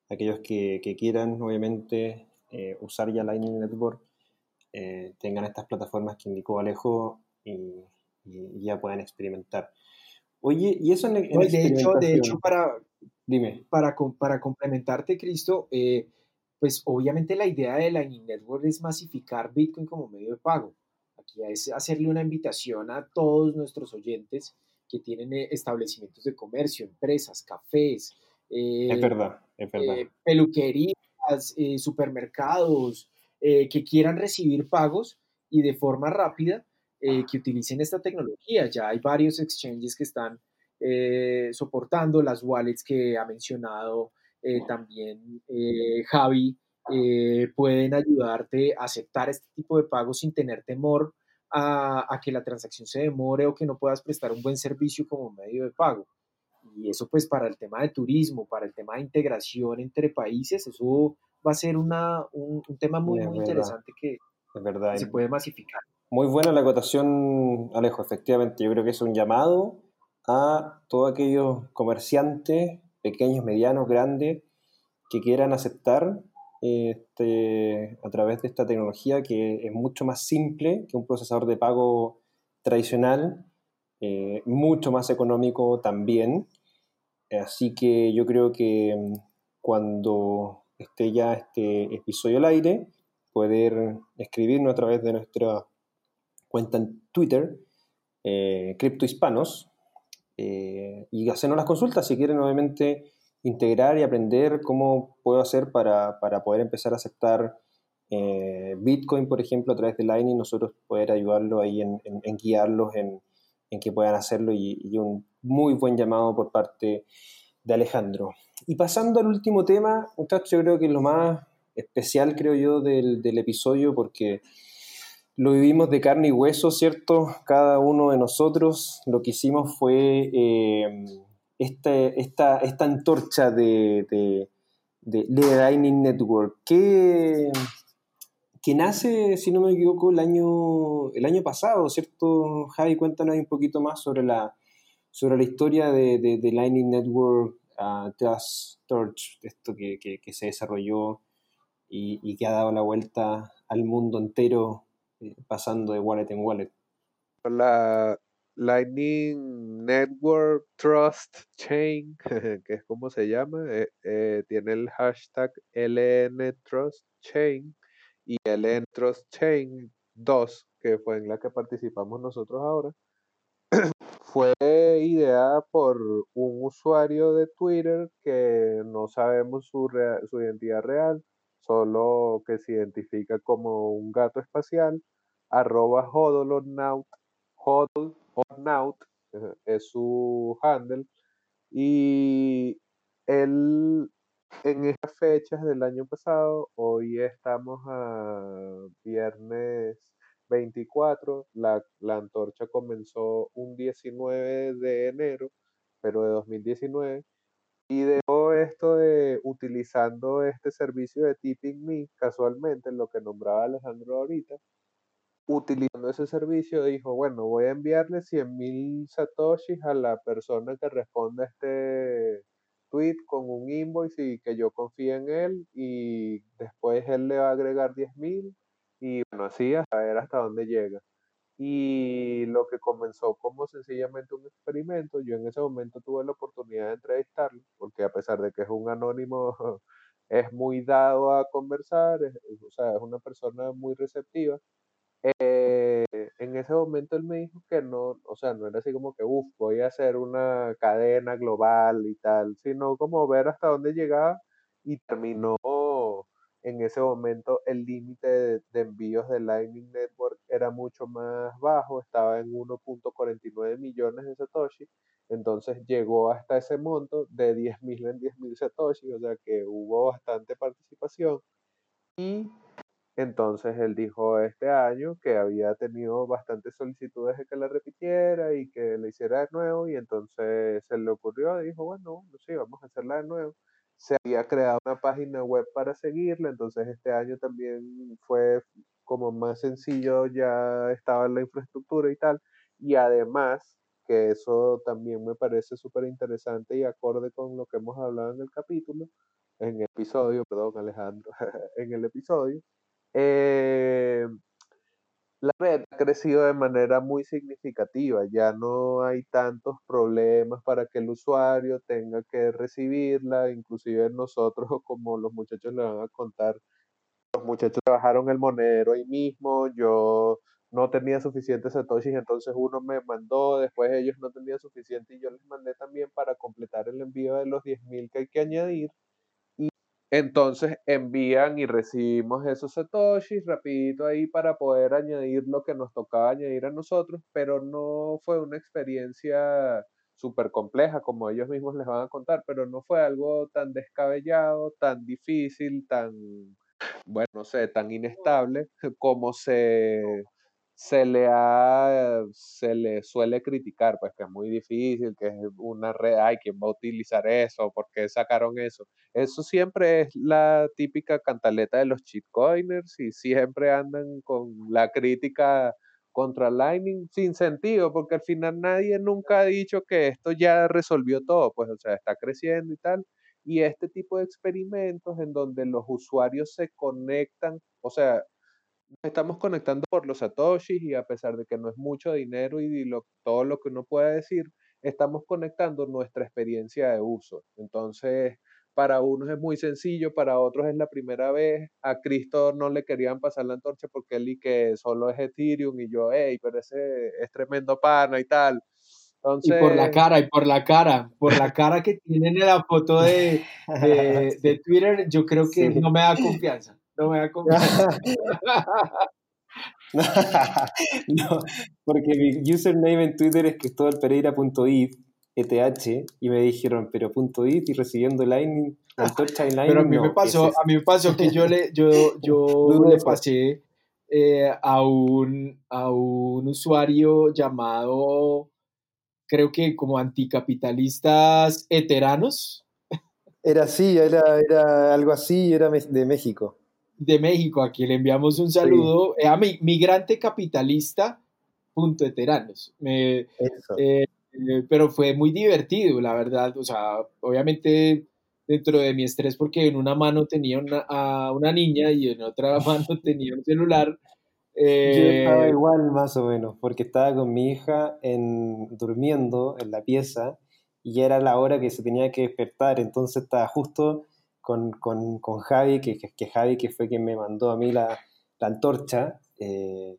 aquellos que, que quieran, obviamente, eh, usar ya Lightning Network, eh, tengan estas plataformas que indicó Alejo y, y, ya puedan experimentar. Oye, y eso en, en de, hecho, de hecho, para, Dime. Para, para complementarte, Cristo, eh, pues obviamente la idea de Lightning Network es masificar Bitcoin como medio de pago. Aquí es hacerle una invitación a todos nuestros oyentes que tienen eh, establecimientos de comercio, empresas, cafés, eh, es verdad, es verdad. peluquerías, supermercados, que quieran recibir pagos y de forma rápida que utilicen esta tecnología. Ya hay varios exchanges que están eh, soportando las wallets que ha mencionado eh, también eh, Javi, pueden ayudarte a aceptar este tipo de pagos sin tener temor a, a, que la transacción se demore o que no puedas prestar un buen servicio como medio de pago. Y eso pues para el tema de turismo, para el tema de integración entre países, eso va a ser una, un, tema muy, muy interesante que, verdad. se puede masificar. Muy buena la acotación, Alejo, efectivamente. Yo creo que es un llamado a todos aquellos comerciantes, pequeños, medianos, grandes, que quieran aceptar este, a través de esta tecnología que es mucho más simple que un procesador de pago tradicional, eh, mucho más económico también. Así que yo creo que mm, cuando esté ya este episodio al aire, poder escribirnos a través de nuestra cuenta en Twitter, eh, Hispanos, eh, y hacernos las consultas si quieren obviamente integrar y aprender cómo puedo hacer para, para poder empezar a aceptar eh, Bitcoin, por ejemplo, a través de Lightning, nosotros poder ayudarlos ahí en, en, guiarlos en, en, que puedan hacerlo y, y, un muy buen llamado por parte de Alejandro. Y pasando al último tema, muchachos, yo creo que es lo más especial, creo yo, del, del episodio porque lo vivimos de carne y hueso, ¿cierto? Cada uno de nosotros lo que hicimos fue eh, esta, esta, antorcha de, de, de, Lightning Network, que, que nace, si no me equivoco, el año, el año pasado, ¿cierto? Javi, cuéntanos un poquito más sobre la, sobre la historia de, de Lightning Network uh, Torch, esto que, que, se desarrolló y, que ha dado la vuelta al mundo entero pasando de wallet en wallet. La Lightning Network Trust Chain, <laughs> que es como se llama, eh, eh, tiene el hashtag LN Trust Chain y LN Trust Chain 2, que fue en la que participamos nosotros ahora, <clears throat> fue ideada por un usuario de Twitter que no sabemos su, su identidad real, solo que se identifica como un gato espacial, arroba hodolonaut, hodolonaut es su handle, y él en estas fechas del año pasado, hoy estamos a viernes 24, la, la antorcha comenzó un 19 de enero, pero de 2019, y dejó esto de utilizando este servicio de Tipping Me, casualmente, lo que nombraba Alejandro ahorita, utilizando ese servicio dijo, bueno, voy a enviarle 100.000 satoshis a la persona que responda a este tweet con un invoice y que yo confíe en él y después él le va a agregar 10.000 y bueno, así hasta ver hasta dónde llega. Y lo que comenzó como sencillamente un experimento, yo en ese momento tuve la oportunidad de entrevistarlo, porque a pesar de que es un anónimo, <laughs> es muy dado a conversar, o sea, es una persona muy receptiva. Eh, en ese momento él me dijo que no, o sea, no era así como que, uff, voy a hacer una cadena global y tal, sino como ver hasta dónde llegaba y terminó en ese momento el límite de, envíos de Lightning Network era mucho más bajo, estaba en 1.49 millones de Satoshi, entonces llegó hasta ese monto de 10.000 en 10.000 Satoshi, o sea que hubo bastante participación y entonces él dijo este año que había tenido bastantes solicitudes de que la repitiera y que le hiciera de nuevo y entonces se le ocurrió dijo, bueno, sí, vamos a hacerla de nuevo. Se había creado una página web para seguirla, entonces este año también fue como más sencillo, ya estaba la infraestructura y tal. Y además, que eso también me parece súper interesante y acorde con lo que hemos hablado en el capítulo, en el episodio, perdón Alejandro, <laughs> en el episodio, eh, la red ha crecido de manera muy significativa, ya no hay tantos problemas para que el usuario tenga que recibirla, inclusive nosotros <laughs> como los muchachos le van a contar, los muchachos trabajaron el monedero ahí mismo, yo no tenía suficientes satoshis, entonces uno me mandó, después ellos no tenían suficiente y yo les mandé también para completar el envío de los 10.000 que hay que añadir. Entonces envían y recibimos esos satoshis rapidito ahí para poder añadir lo que nos tocaba añadir a nosotros, pero no fue una experiencia súper compleja como ellos mismos les van a contar, pero no fue algo tan descabellado, tan difícil, tan, bueno, no sé, tan inestable como se, se le ha, se le suele criticar, pues que es muy difícil, que es una red, ay, ¿quién va a utilizar eso? ¿Por qué sacaron eso? Eso siempre es la típica cantaleta de los shitcoiners y siempre andan con la crítica contra Lightning sin sentido, porque al final nadie nunca ha dicho que esto ya resolvió todo, pues o sea, está creciendo y tal. Y este tipo de experimentos en donde los usuarios se conectan, o sea, estamos conectando por los satoshis y a pesar de que no es mucho dinero y todo lo que uno pueda decir, estamos conectando nuestra experiencia de uso. Entonces, para unos es muy sencillo, para otros es la primera vez. A Cristo no le querían pasar la antorcha porque él y que solo es Ethereum y yo, hey, pero ese es tremendo pana y tal. Entonces... Y por la cara, y por la cara, por la cara que tienen en la foto de, de, <laughs> Twitter, yo creo que no me da confianza no me da confianza. <laughs> no, porque mi username en Twitter es cristóbalpereira.it, ETH, y me dijeron, pero .it y recibiendo Lightning, antorcha Lightning. Pero a mí, me pasó, a mí me pasó que yo le, yo, <laughs> yo le pasé eh, a, un, a un usuario llamado, creo que como anticapitalistas eteranos. Era así, era, era algo así, era de México de México, a quien le enviamos un saludo, eh, a mi migrante capitalista, punto eteranos. Eh, eh, pero fue muy divertido, la verdad. O sea, obviamente dentro de mi estrés, porque en una mano tenía una, a una niña y en otra <laughs> mano tenía un celular. Yo estaba igual, más o menos, porque estaba con mi hija en, durmiendo en la pieza y ya era la hora que se tenía que despertar, entonces estaba justo con, con, con Javi, que, que, Javi que fue quien me mandó a mí la, la antorcha, eh,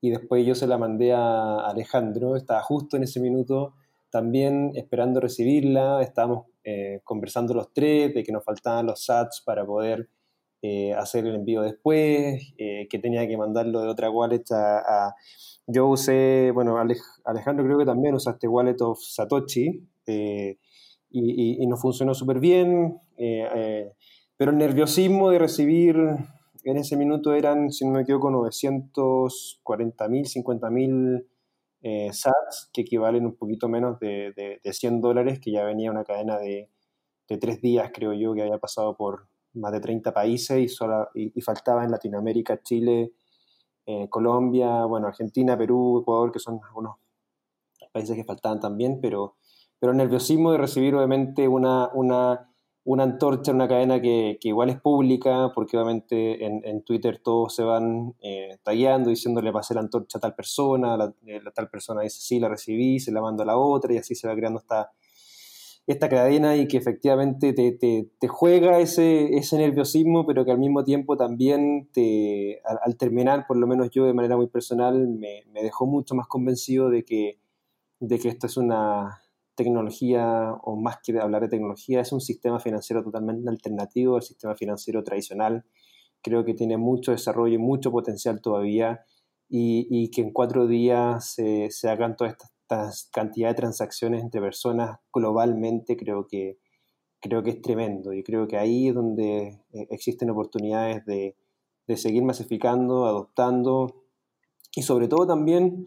y después yo se la mandé a Alejandro, estaba justo en ese minuto también esperando recibirla, estábamos eh, conversando los tres de que nos faltaban los sats para poder eh, hacer el envío después, que tenía que mandarlo de otra wallet a, Yo usé, bueno, Alejandro creo que también usaste Wallet of Satoshi, y, y, nos funcionó súper bien, eh, eh, pero el nerviosismo de recibir en ese minuto eran, si no me equivoco, 940 mil, 50 mil eh, sats, que equivalen un poquito menos de, de, 100 dólares, que ya venía una cadena de, de, tres días, creo yo, que había pasado por más de 30 países y, sola, y, faltaba en Latinoamérica, Chile, Colombia, bueno, Argentina, Perú, Ecuador, que son algunos países que faltaban también, pero pero el nerviosismo de recibir obviamente una, una, una antorcha, una cadena que, que, igual es pública, porque obviamente en, Twitter todos se van eh, tagueando, diciéndole pasé la antorcha a tal persona, la, eh, la, tal persona dice sí, la recibí, se la mando a la otra y así se va creando esta, esta cadena y que efectivamente te, te, juega ese, ese nerviosismo, pero que al mismo tiempo también te, al, terminar, por lo menos yo de manera muy personal, me, me, dejó mucho más convencido de que, de que esto es una tecnología, o más que hablar de tecnología, es un sistema financiero totalmente alternativo al sistema financiero tradicional. Creo que tiene mucho desarrollo y mucho potencial todavía y, que en cuatro días se, hagan todas estas cantidad de transacciones entre personas globalmente creo que, creo que es tremendo y creo que ahí es donde eh, existen oportunidades de, de seguir masificando, adoptando y sobre todo también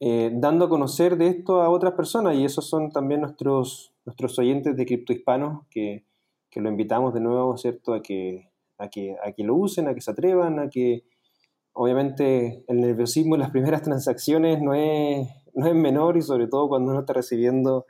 eh, dando a conocer de esto a otras personas y esos son también nuestros, nuestros oyentes de Cripto Hispanos que, que lo invitamos de nuevo, ¿cierto?, a que, a, que, a que lo usen, a que se atrevan, a que obviamente el nerviosismo en las <laughs> primeras transacciones no es no es menor y sobre todo cuando uno está recibiendo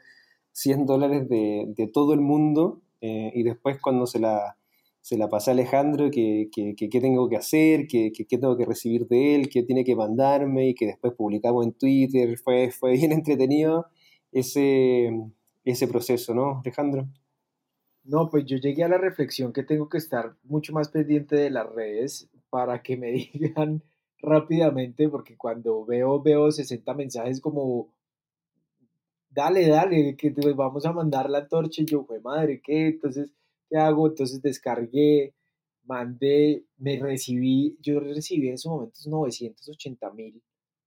100 dólares de, de todo el mundo eh, y después cuando se la, se la pasé a Alejandro, que, que, que, tengo que hacer, que, que, tengo que recibir de él, que tiene que mandarme y que después publicamos en Twitter, fue, fue <laughs> bien entretenido ese, ese proceso, ¿no, Alejandro? No, pues yo llegué a la reflexión que tengo que estar mucho más pendiente de las redes para que me <laughs> digan rápidamente porque cuando veo, veo 60 mensajes como, dale, dale, que te vamos a mandar la antorcha y yo, fue madre, ¿qué? Entonces, ¿qué hago? Entonces descargué, mandé, me recibí, yo recibí en esos momentos 980 mil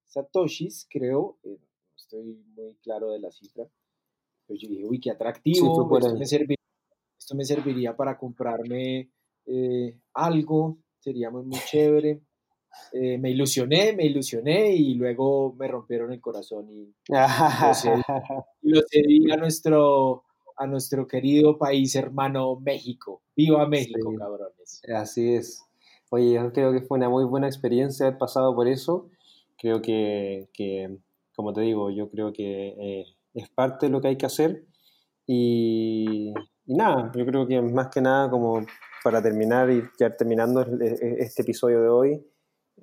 satoshis, creo, eh, no estoy muy claro de la cifra, pero yo dije, uy, qué atractivo, sí, esto, me serviría, esto, me serviría, para comprarme eh, algo, sería muy, muy chévere. Eh, me ilusioné, me ilusioné y luego me rompieron el corazón y <laughs> lo cedí, a, nuestro, a nuestro querido país hermano México. ¡Viva México, sí, cabrones! Así es. Oye, yo creo que fue una muy buena experiencia haber pasado por eso. Creo que, que como te digo, yo creo que eh, es parte de lo que hay que hacer. Y, y, nada, yo creo que más que nada, como para terminar y ya terminando este episodio de hoy,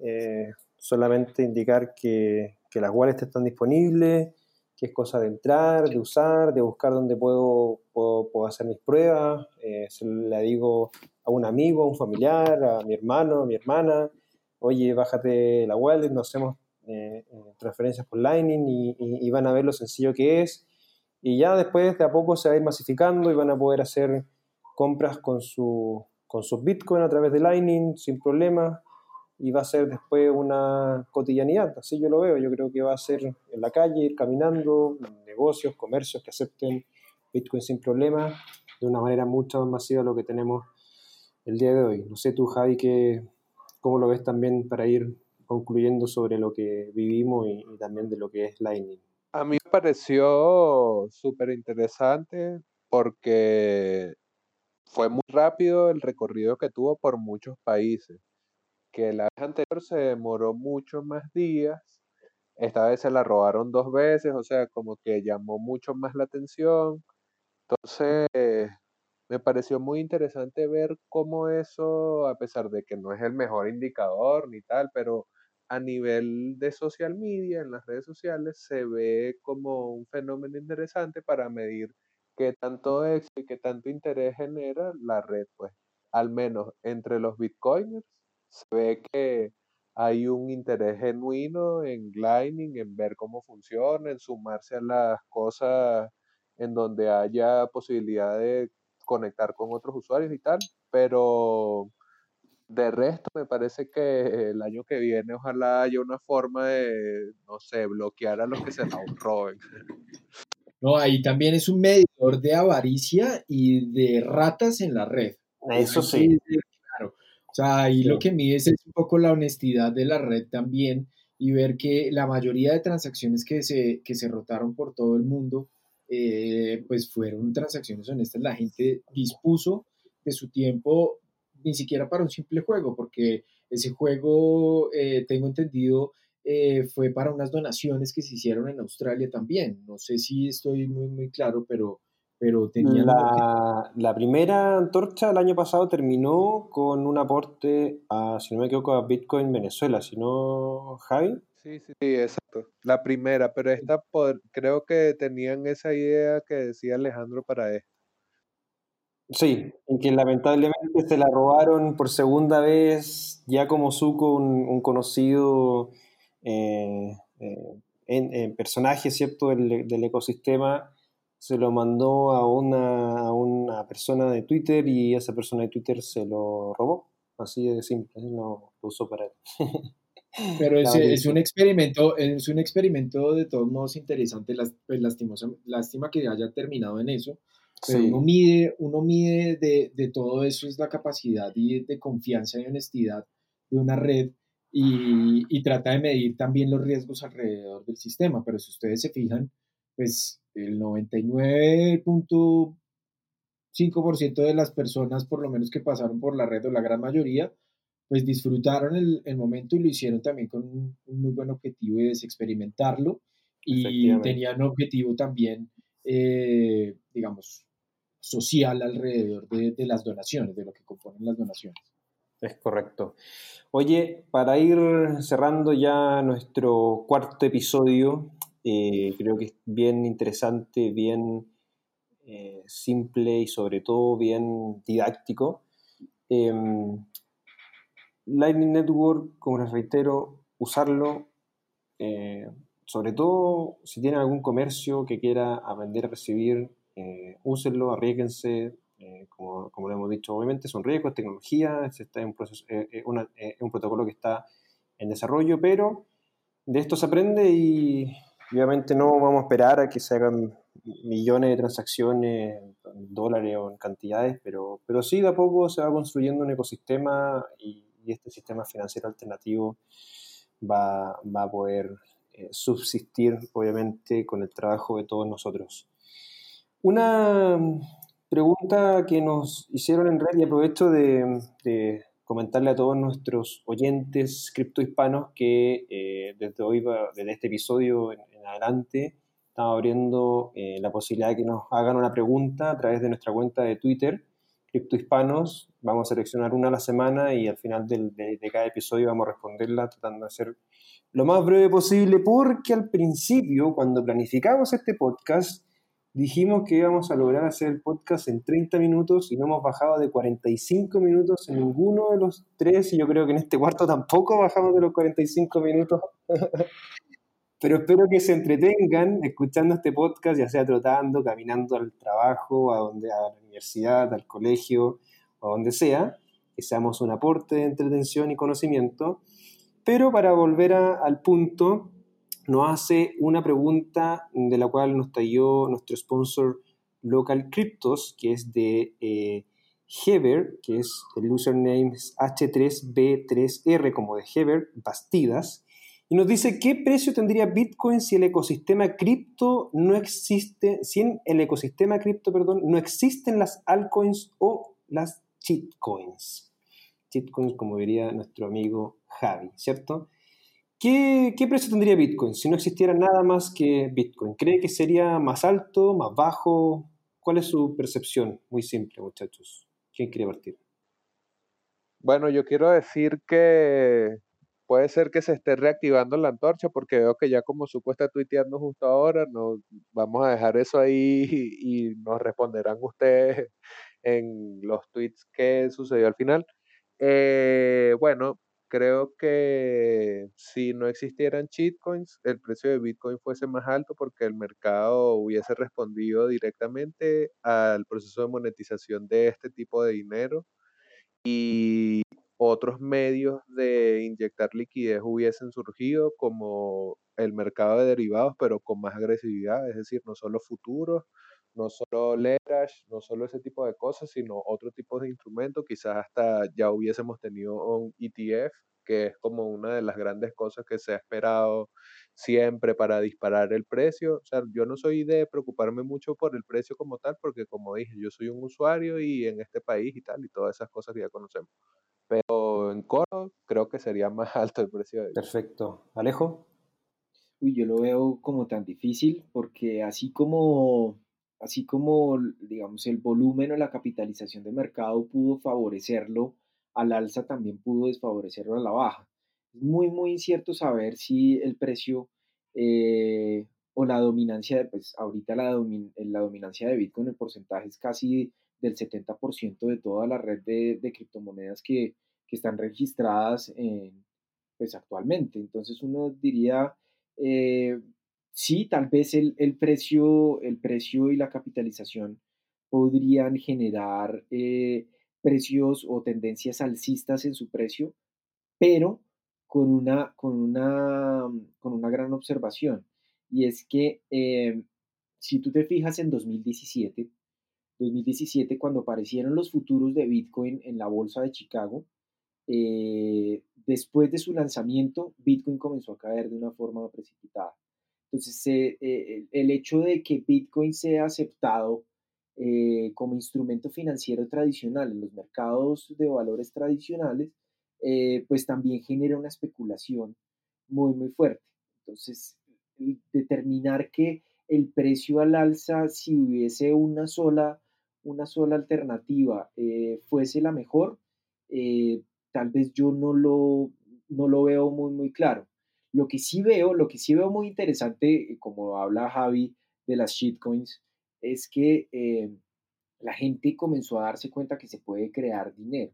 eh, solamente indicar que, que, las wallets están disponibles, que es cosa de entrar, de usar, de buscar dónde puedo, puedo, puedo hacer mis pruebas. Eh, se la digo a un amigo, a un familiar, a mi hermano, a mi hermana, oye, bájate la wallet, nos hacemos eh, transferencias por Lightning y, y, y, van a ver lo sencillo que es. Y ya después de a poco se va a ir masificando y van a poder hacer compras con, su, con sus Bitcoin a través de Lightning sin problemas y va a ser después una cotidianidad, así yo lo veo, yo creo que va a ser en la calle, ir caminando, negocios, comercios que acepten Bitcoin sin problema, de una manera mucho más masiva de lo que tenemos el día de hoy. No sé tú, Javi, que, cómo lo ves también para ir concluyendo sobre lo que vivimos y, y también de lo que es Lightning. A mí me pareció súper interesante porque fue muy rápido el recorrido que tuvo por muchos países que la vez anterior se demoró muchos más días, esta vez se la robaron dos veces, o sea, como que llamó mucho más la atención. Entonces, me pareció muy interesante ver cómo eso, a pesar de que no es el mejor indicador ni tal, pero a nivel de social media, en las redes sociales, se ve como un fenómeno interesante para medir qué tanto éxito y qué tanto interés genera la red, pues, al menos entre los bitcoiners se ve que hay un interés genuino en Lightning, en ver cómo funciona, en sumarse a las cosas en donde haya posibilidad de conectar con otros usuarios y tal, pero de resto me parece que el año que viene ojalá haya una forma de, no sé, bloquear a los que se la <laughs> roben. No, ahí también es un medidor de avaricia y de ratas en la red. Eso sí. O sea, ahí sí. lo que mides es un poco la honestidad de la red también y ver que la mayoría de transacciones que se, que se rotaron por todo el mundo, eh, pues fueron transacciones honestas. La gente dispuso de su tiempo ni siquiera para un simple juego, porque ese juego, eh, tengo entendido, eh, fue para unas donaciones que se hicieron en Australia también. No sé si estoy muy, muy claro, pero, pero tenía... La, la, primera antorcha el año pasado terminó con un aporte, a, si no me equivoco, a Bitcoin Venezuela, si no, Javi. Sí, sí, sí, exacto. La primera, pero esta creo que tenían esa idea que decía Alejandro para esto. Sí, en que lamentablemente se la robaron por segunda vez, ya como Zuko, un, conocido eh, eh, en, personaje, ¿cierto?, del, del, ecosistema, se lo mandó a una, a una persona de Twitter y esa persona de Twitter se lo robó. Así de simple, lo usó para <laughs> él. Pero es, es, un experimento, es un experimento de todos modos interesante, pues lástima que haya terminado en eso, pero uno mide, uno mide de, de, todo eso es la capacidad y de confianza y honestidad de una red y, y, trata de medir también los riesgos alrededor del sistema, pero si ustedes se fijan, pues el 99.5% de las personas, por lo menos que pasaron por la red o la gran mayoría, pues disfrutaron el, el, momento y lo hicieron también con un, muy buen objetivo y es experimentarlo y tenían un objetivo también, eh, digamos, social alrededor de, de, las donaciones, de lo que componen las donaciones. Es correcto. Oye, para ir cerrando ya nuestro cuarto episodio, eh, creo que es bien interesante, bien eh, simple y sobre todo bien didáctico. Em, Lightning Network, como les reitero, usarlo, eh, sobre todo si tienen algún comercio que quiera aprender a recibir, úsenlo, arriesguense, como, lo hemos dicho, obviamente son riesgos, es tecnología, es, un protocolo que está en desarrollo, pero de esto se aprende y obviamente no vamos a esperar a que se hagan millones de transacciones en dólares o en cantidades, pero, pero sí de a poco se va construyendo un ecosistema y este sistema financiero alternativo va, a poder eh, subsistir, obviamente, con el trabajo de todos nosotros. Una pregunta que nos hicieron en red y aprovecho de, comentarle a todos nuestros oyentes criptohispanos que eh, desde hoy, desde este episodio adelante, estamos abriendo eh, la posibilidad de que nos hagan una pregunta a través de nuestra cuenta de Twitter criptohispanos. Vamos a seleccionar una a la semana y al final de, de, cada episodio vamos a responderla tratando de ser lo más breve posible porque al principio, cuando planificamos este podcast, dijimos que íbamos a lograr hacer el podcast en 30 minutos y no hemos bajado de 45 minutos en ninguno de los tres y yo creo que en este cuarto tampoco bajamos de los 45 minutos. <laughs> Pero espero que se entretengan escuchando este podcast, ya sea trotando, caminando al trabajo, a, donde, a la universidad, al colegio, o donde sea, que seamos un aporte de entretención y conocimiento. Pero para volver al punto, nos hace una pregunta de la cual nos talló nuestro sponsor Local Cryptos, que es de eh, Heber, que es el username H3B3R como de Heber, Bastidas nos dice qué precio tendría Bitcoin si el ecosistema cripto no existe, si en el ecosistema cripto, perdón, no existen las altcoins o las cheatcoins. Cheatcoins, como diría nuestro amigo Javi, ¿cierto? ¿Qué, ¿Qué, precio tendría Bitcoin si no existiera nada más que Bitcoin? ¿Cree que sería más alto, más bajo? ¿Cuál es su percepción? Muy simple, muchachos. ¿Quién quiere partir? Bueno, yo quiero decir que puede ser que se esté reactivando la antorcha porque veo que ya como Suco está tuiteando justo ahora, no, vamos a dejar eso ahí <laughs> y, nos responderán ustedes <laughs> en los tweets que sucedió al final. Eh, bueno, creo que si no existieran shitcoins, el precio de Bitcoin fuese más alto porque el mercado hubiese respondido directamente al proceso de monetización de este tipo de dinero y otros medios de inyectar liquidez hubiesen surgido, como el mercado de derivados, pero con más agresividad, es decir, no solo futuros, no solo leverage, no solo ese tipo de cosas, sino otro tipo de instrumentos, quizás hasta ya hubiésemos tenido un ETF, que es como una de las grandes cosas que se ha esperado siempre para disparar el precio. O sea, yo no soy de preocuparme mucho por el precio como tal, porque como dije, yo soy un usuario y en este país y tal, y todas esas cosas que ya conocemos. Pero en Coro creo que sería más <laughs> alto el precio. De Perfecto. Alejo. Uy, yo lo veo como tan difícil porque así como, así como, digamos, el volumen o la capitalización de mercado pudo favorecerlo al alza, también pudo desfavorecerlo a la baja. Es muy, muy incierto saber si el precio eh, o la dominancia, pues ahorita la, la dominancia de Bitcoin, el porcentaje es casi del 70% de toda la red de, de criptomonedas que, que, están registradas en, pues actualmente. Entonces uno diría, eh, sí, tal vez el, el, precio, el precio y la capitalización podrían generar eh, precios o tendencias alcistas en su precio, pero con una, con una, con una gran observación. Y es que eh, si tú te fijas en 2017, 2017 cuando aparecieron los futuros de Bitcoin en la bolsa de Chicago, eh, después de su lanzamiento, Bitcoin comenzó a caer de una forma precipitada. Entonces, eh, el hecho de que Bitcoin sea aceptado como instrumento financiero tradicional en los mercados de valores tradicionales, pues también genera una especulación muy, muy fuerte. Entonces, determinar que el precio al alza, si hubiese una sola, una sola alternativa, fuese la mejor, tal vez yo no lo, no lo veo muy, muy claro. Lo que sí veo, lo que sí veo muy interesante, eh, como habla Javi de las shitcoins, es que eh, la gente comenzó a darse cuenta que se puede crear dinero.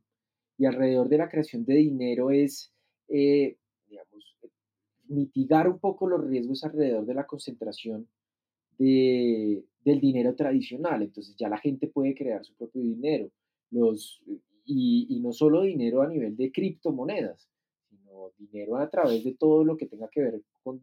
Y alrededor de la creación de dinero es, eh, digamos, mitigar un poco los riesgos alrededor de la concentración de, del dinero tradicional. Entonces ya la gente puede crear su propio dinero. Los, y, no solo dinero a nivel de criptomonedas, sino dinero a través de todo lo que tenga que ver con,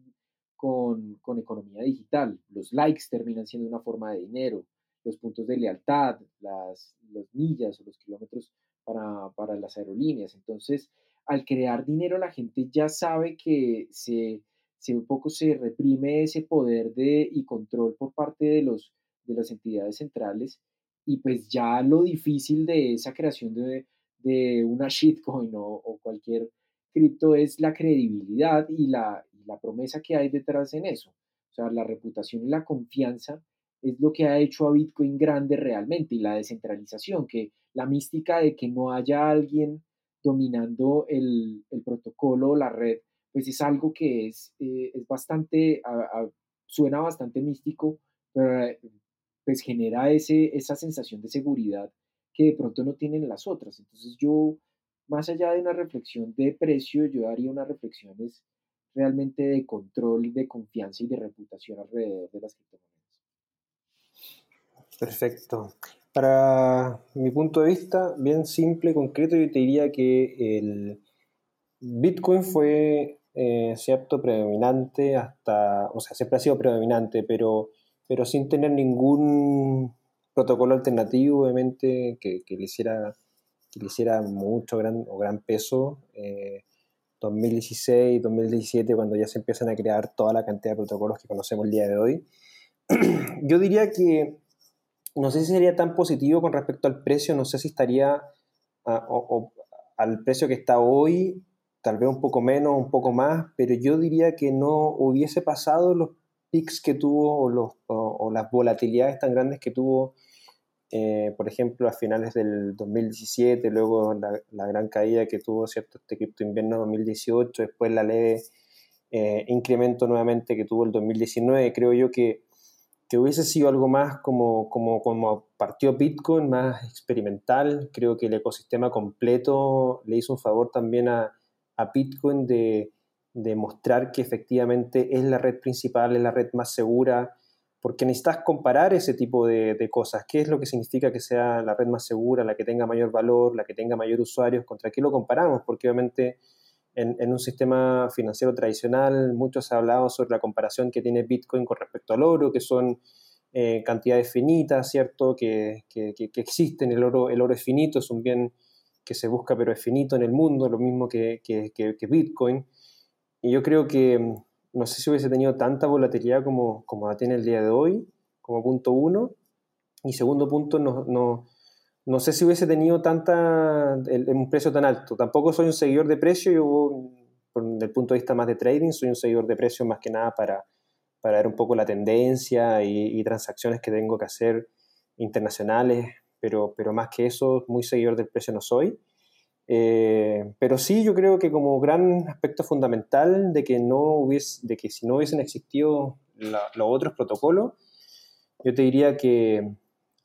con, economía digital. Los likes terminan siendo una forma de dinero, los puntos de lealtad, las, millas o los kilómetros para, para, las aerolíneas. Entonces, al crear dinero, la gente ya sabe que se, se un poco se reprime ese poder de, y control por parte de, los, de las entidades centrales y pues ya lo difícil de esa creación de, de una shitcoin o, cualquier cripto es la credibilidad y la, la promesa que hay detrás en eso. O sea, la reputación y la confianza es lo que ha hecho a Bitcoin grande realmente y la descentralización, que la mística de que no haya alguien dominando el, el protocolo o la red, pues es algo que es, eh, es bastante, suena bastante místico, pero pues genera ese, esa sensación de seguridad que de pronto no tienen las otras. Entonces yo, más allá de una reflexión de precio, yo haría una reflexión es realmente de control, de confianza y de reputación alrededor de las criptomonedas. Perfecto. Para mi punto de vista, bien simple, concreto, yo te diría que el Bitcoin fue eh, cierto predominante hasta, o sea, siempre ha sido predominante, pero pero sin tener ningún protocolo alternativo, obviamente, que, le, hiciera, que le hiciera mucho gran, o gran peso. 2016, eh, 2017, cuando ya se empiezan a crear toda la cantidad de protocolos que conocemos el día de hoy. <clears throat> Yo diría que no sé si sería tan positivo con respecto al precio, no sé si estaría al precio que está hoy, tal vez un poco menos, un poco más, pero yo diría que no hubiese pasado los pics que tuvo o, o, las volatilidades tan grandes que tuvo, eh, por ejemplo, a finales del 2017, luego la, gran caída que tuvo cierto este cripto invierno 2018, después la leve eh, incremento nuevamente que tuvo el 2019, creo yo que, que hubiese sido algo más como, como, como partió Bitcoin, más experimental, creo que el ecosistema completo le hizo un favor también a, a Bitcoin de demostrar que efectivamente es la red principal, es la red más segura, porque necesitas comparar ese tipo de, cosas. ¿Qué es lo que significa que sea la red más segura, la que tenga mayor valor, la que tenga mayor usuarios? ¿Contra qué lo comparamos? Porque obviamente en, un sistema financiero tradicional muchos se ha hablado sobre la comparación que tiene Bitcoin con respecto al oro, que son eh, cantidades finitas, ¿cierto? Que, existen, el oro, el oro es finito, es un bien que se busca pero es finito en el mundo, lo mismo que, Bitcoin. Y yo creo que, no sé si hubiese tenido tanta volatilidad como, como la tiene el día de hoy, como punto uno. Y segundo punto, no, no, no sé si hubiese tenido tanta, un precio tan alto. Tampoco soy un seguidor de precio, yo, desde el punto de vista más de trading, soy un seguidor de precio más que nada para, para ver un poco la tendencia y, transacciones que tengo que hacer internacionales, pero, pero más que eso, muy seguidor del precio no soy. Eh, pero sí, yo creo que como gran aspecto fundamental de que, no hubiese, de que si no hubiesen existido los otros protocolos, yo te diría que,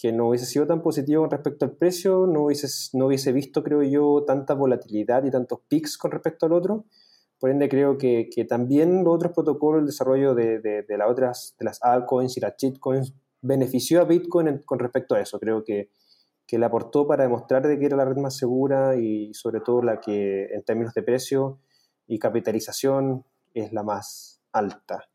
que, no hubiese sido tan positivo con respecto al precio, no hubiese, no hubiese visto, creo yo, tanta volatilidad y tantos pics con respecto al otro. Por ende, creo que, que también los otros protocolos, el desarrollo de, de, de, las otras, de las altcoins y las shitcoins, benefició a Bitcoin con respecto a eso. Creo que, que le aportó para demostrar de que era la red más segura y sobre todo la que en términos de precio y capitalización es la más alta.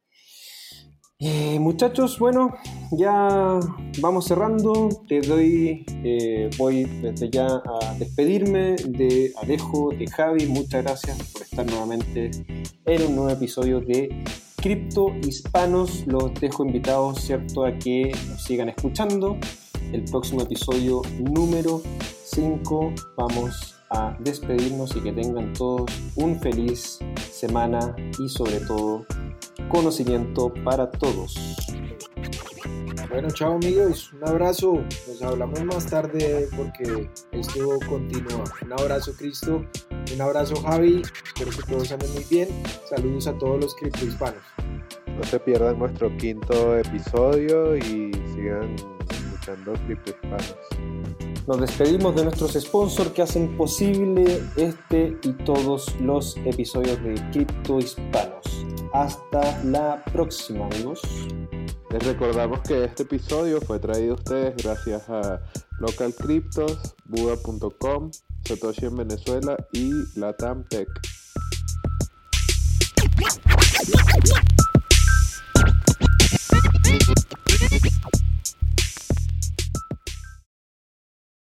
Eh, muchachos, bueno, ya vamos cerrando. Te doy, eh, voy desde ya a despedirme de Alejo, de Javi. Muchas gracias por estar nuevamente en un nuevo episodio de Cripto Hispanos. Los dejo invitados, ¿cierto?, a que nos sigan escuchando el próximo episodio número 5 vamos a despedirnos y que tengan todos un feliz semana y sobre todo conocimiento para todos. Bueno, chao amigos, un abrazo, nos hablamos más tarde porque esto continúa. Un abrazo Cristo, un abrazo Javi, espero que todos anden muy bien. Saludos a todos los criptohispanos. No se pierdan nuestro quinto episodio y sigan nos despedimos de nuestros sponsors que hacen posible este y todos los episodios de Cripto Hispanos. Hasta la próxima, amigos. Les recordamos que este episodio fue traído a ustedes gracias a Local Cryptos, Buda.com, Satoshi en Venezuela y Latam Tech.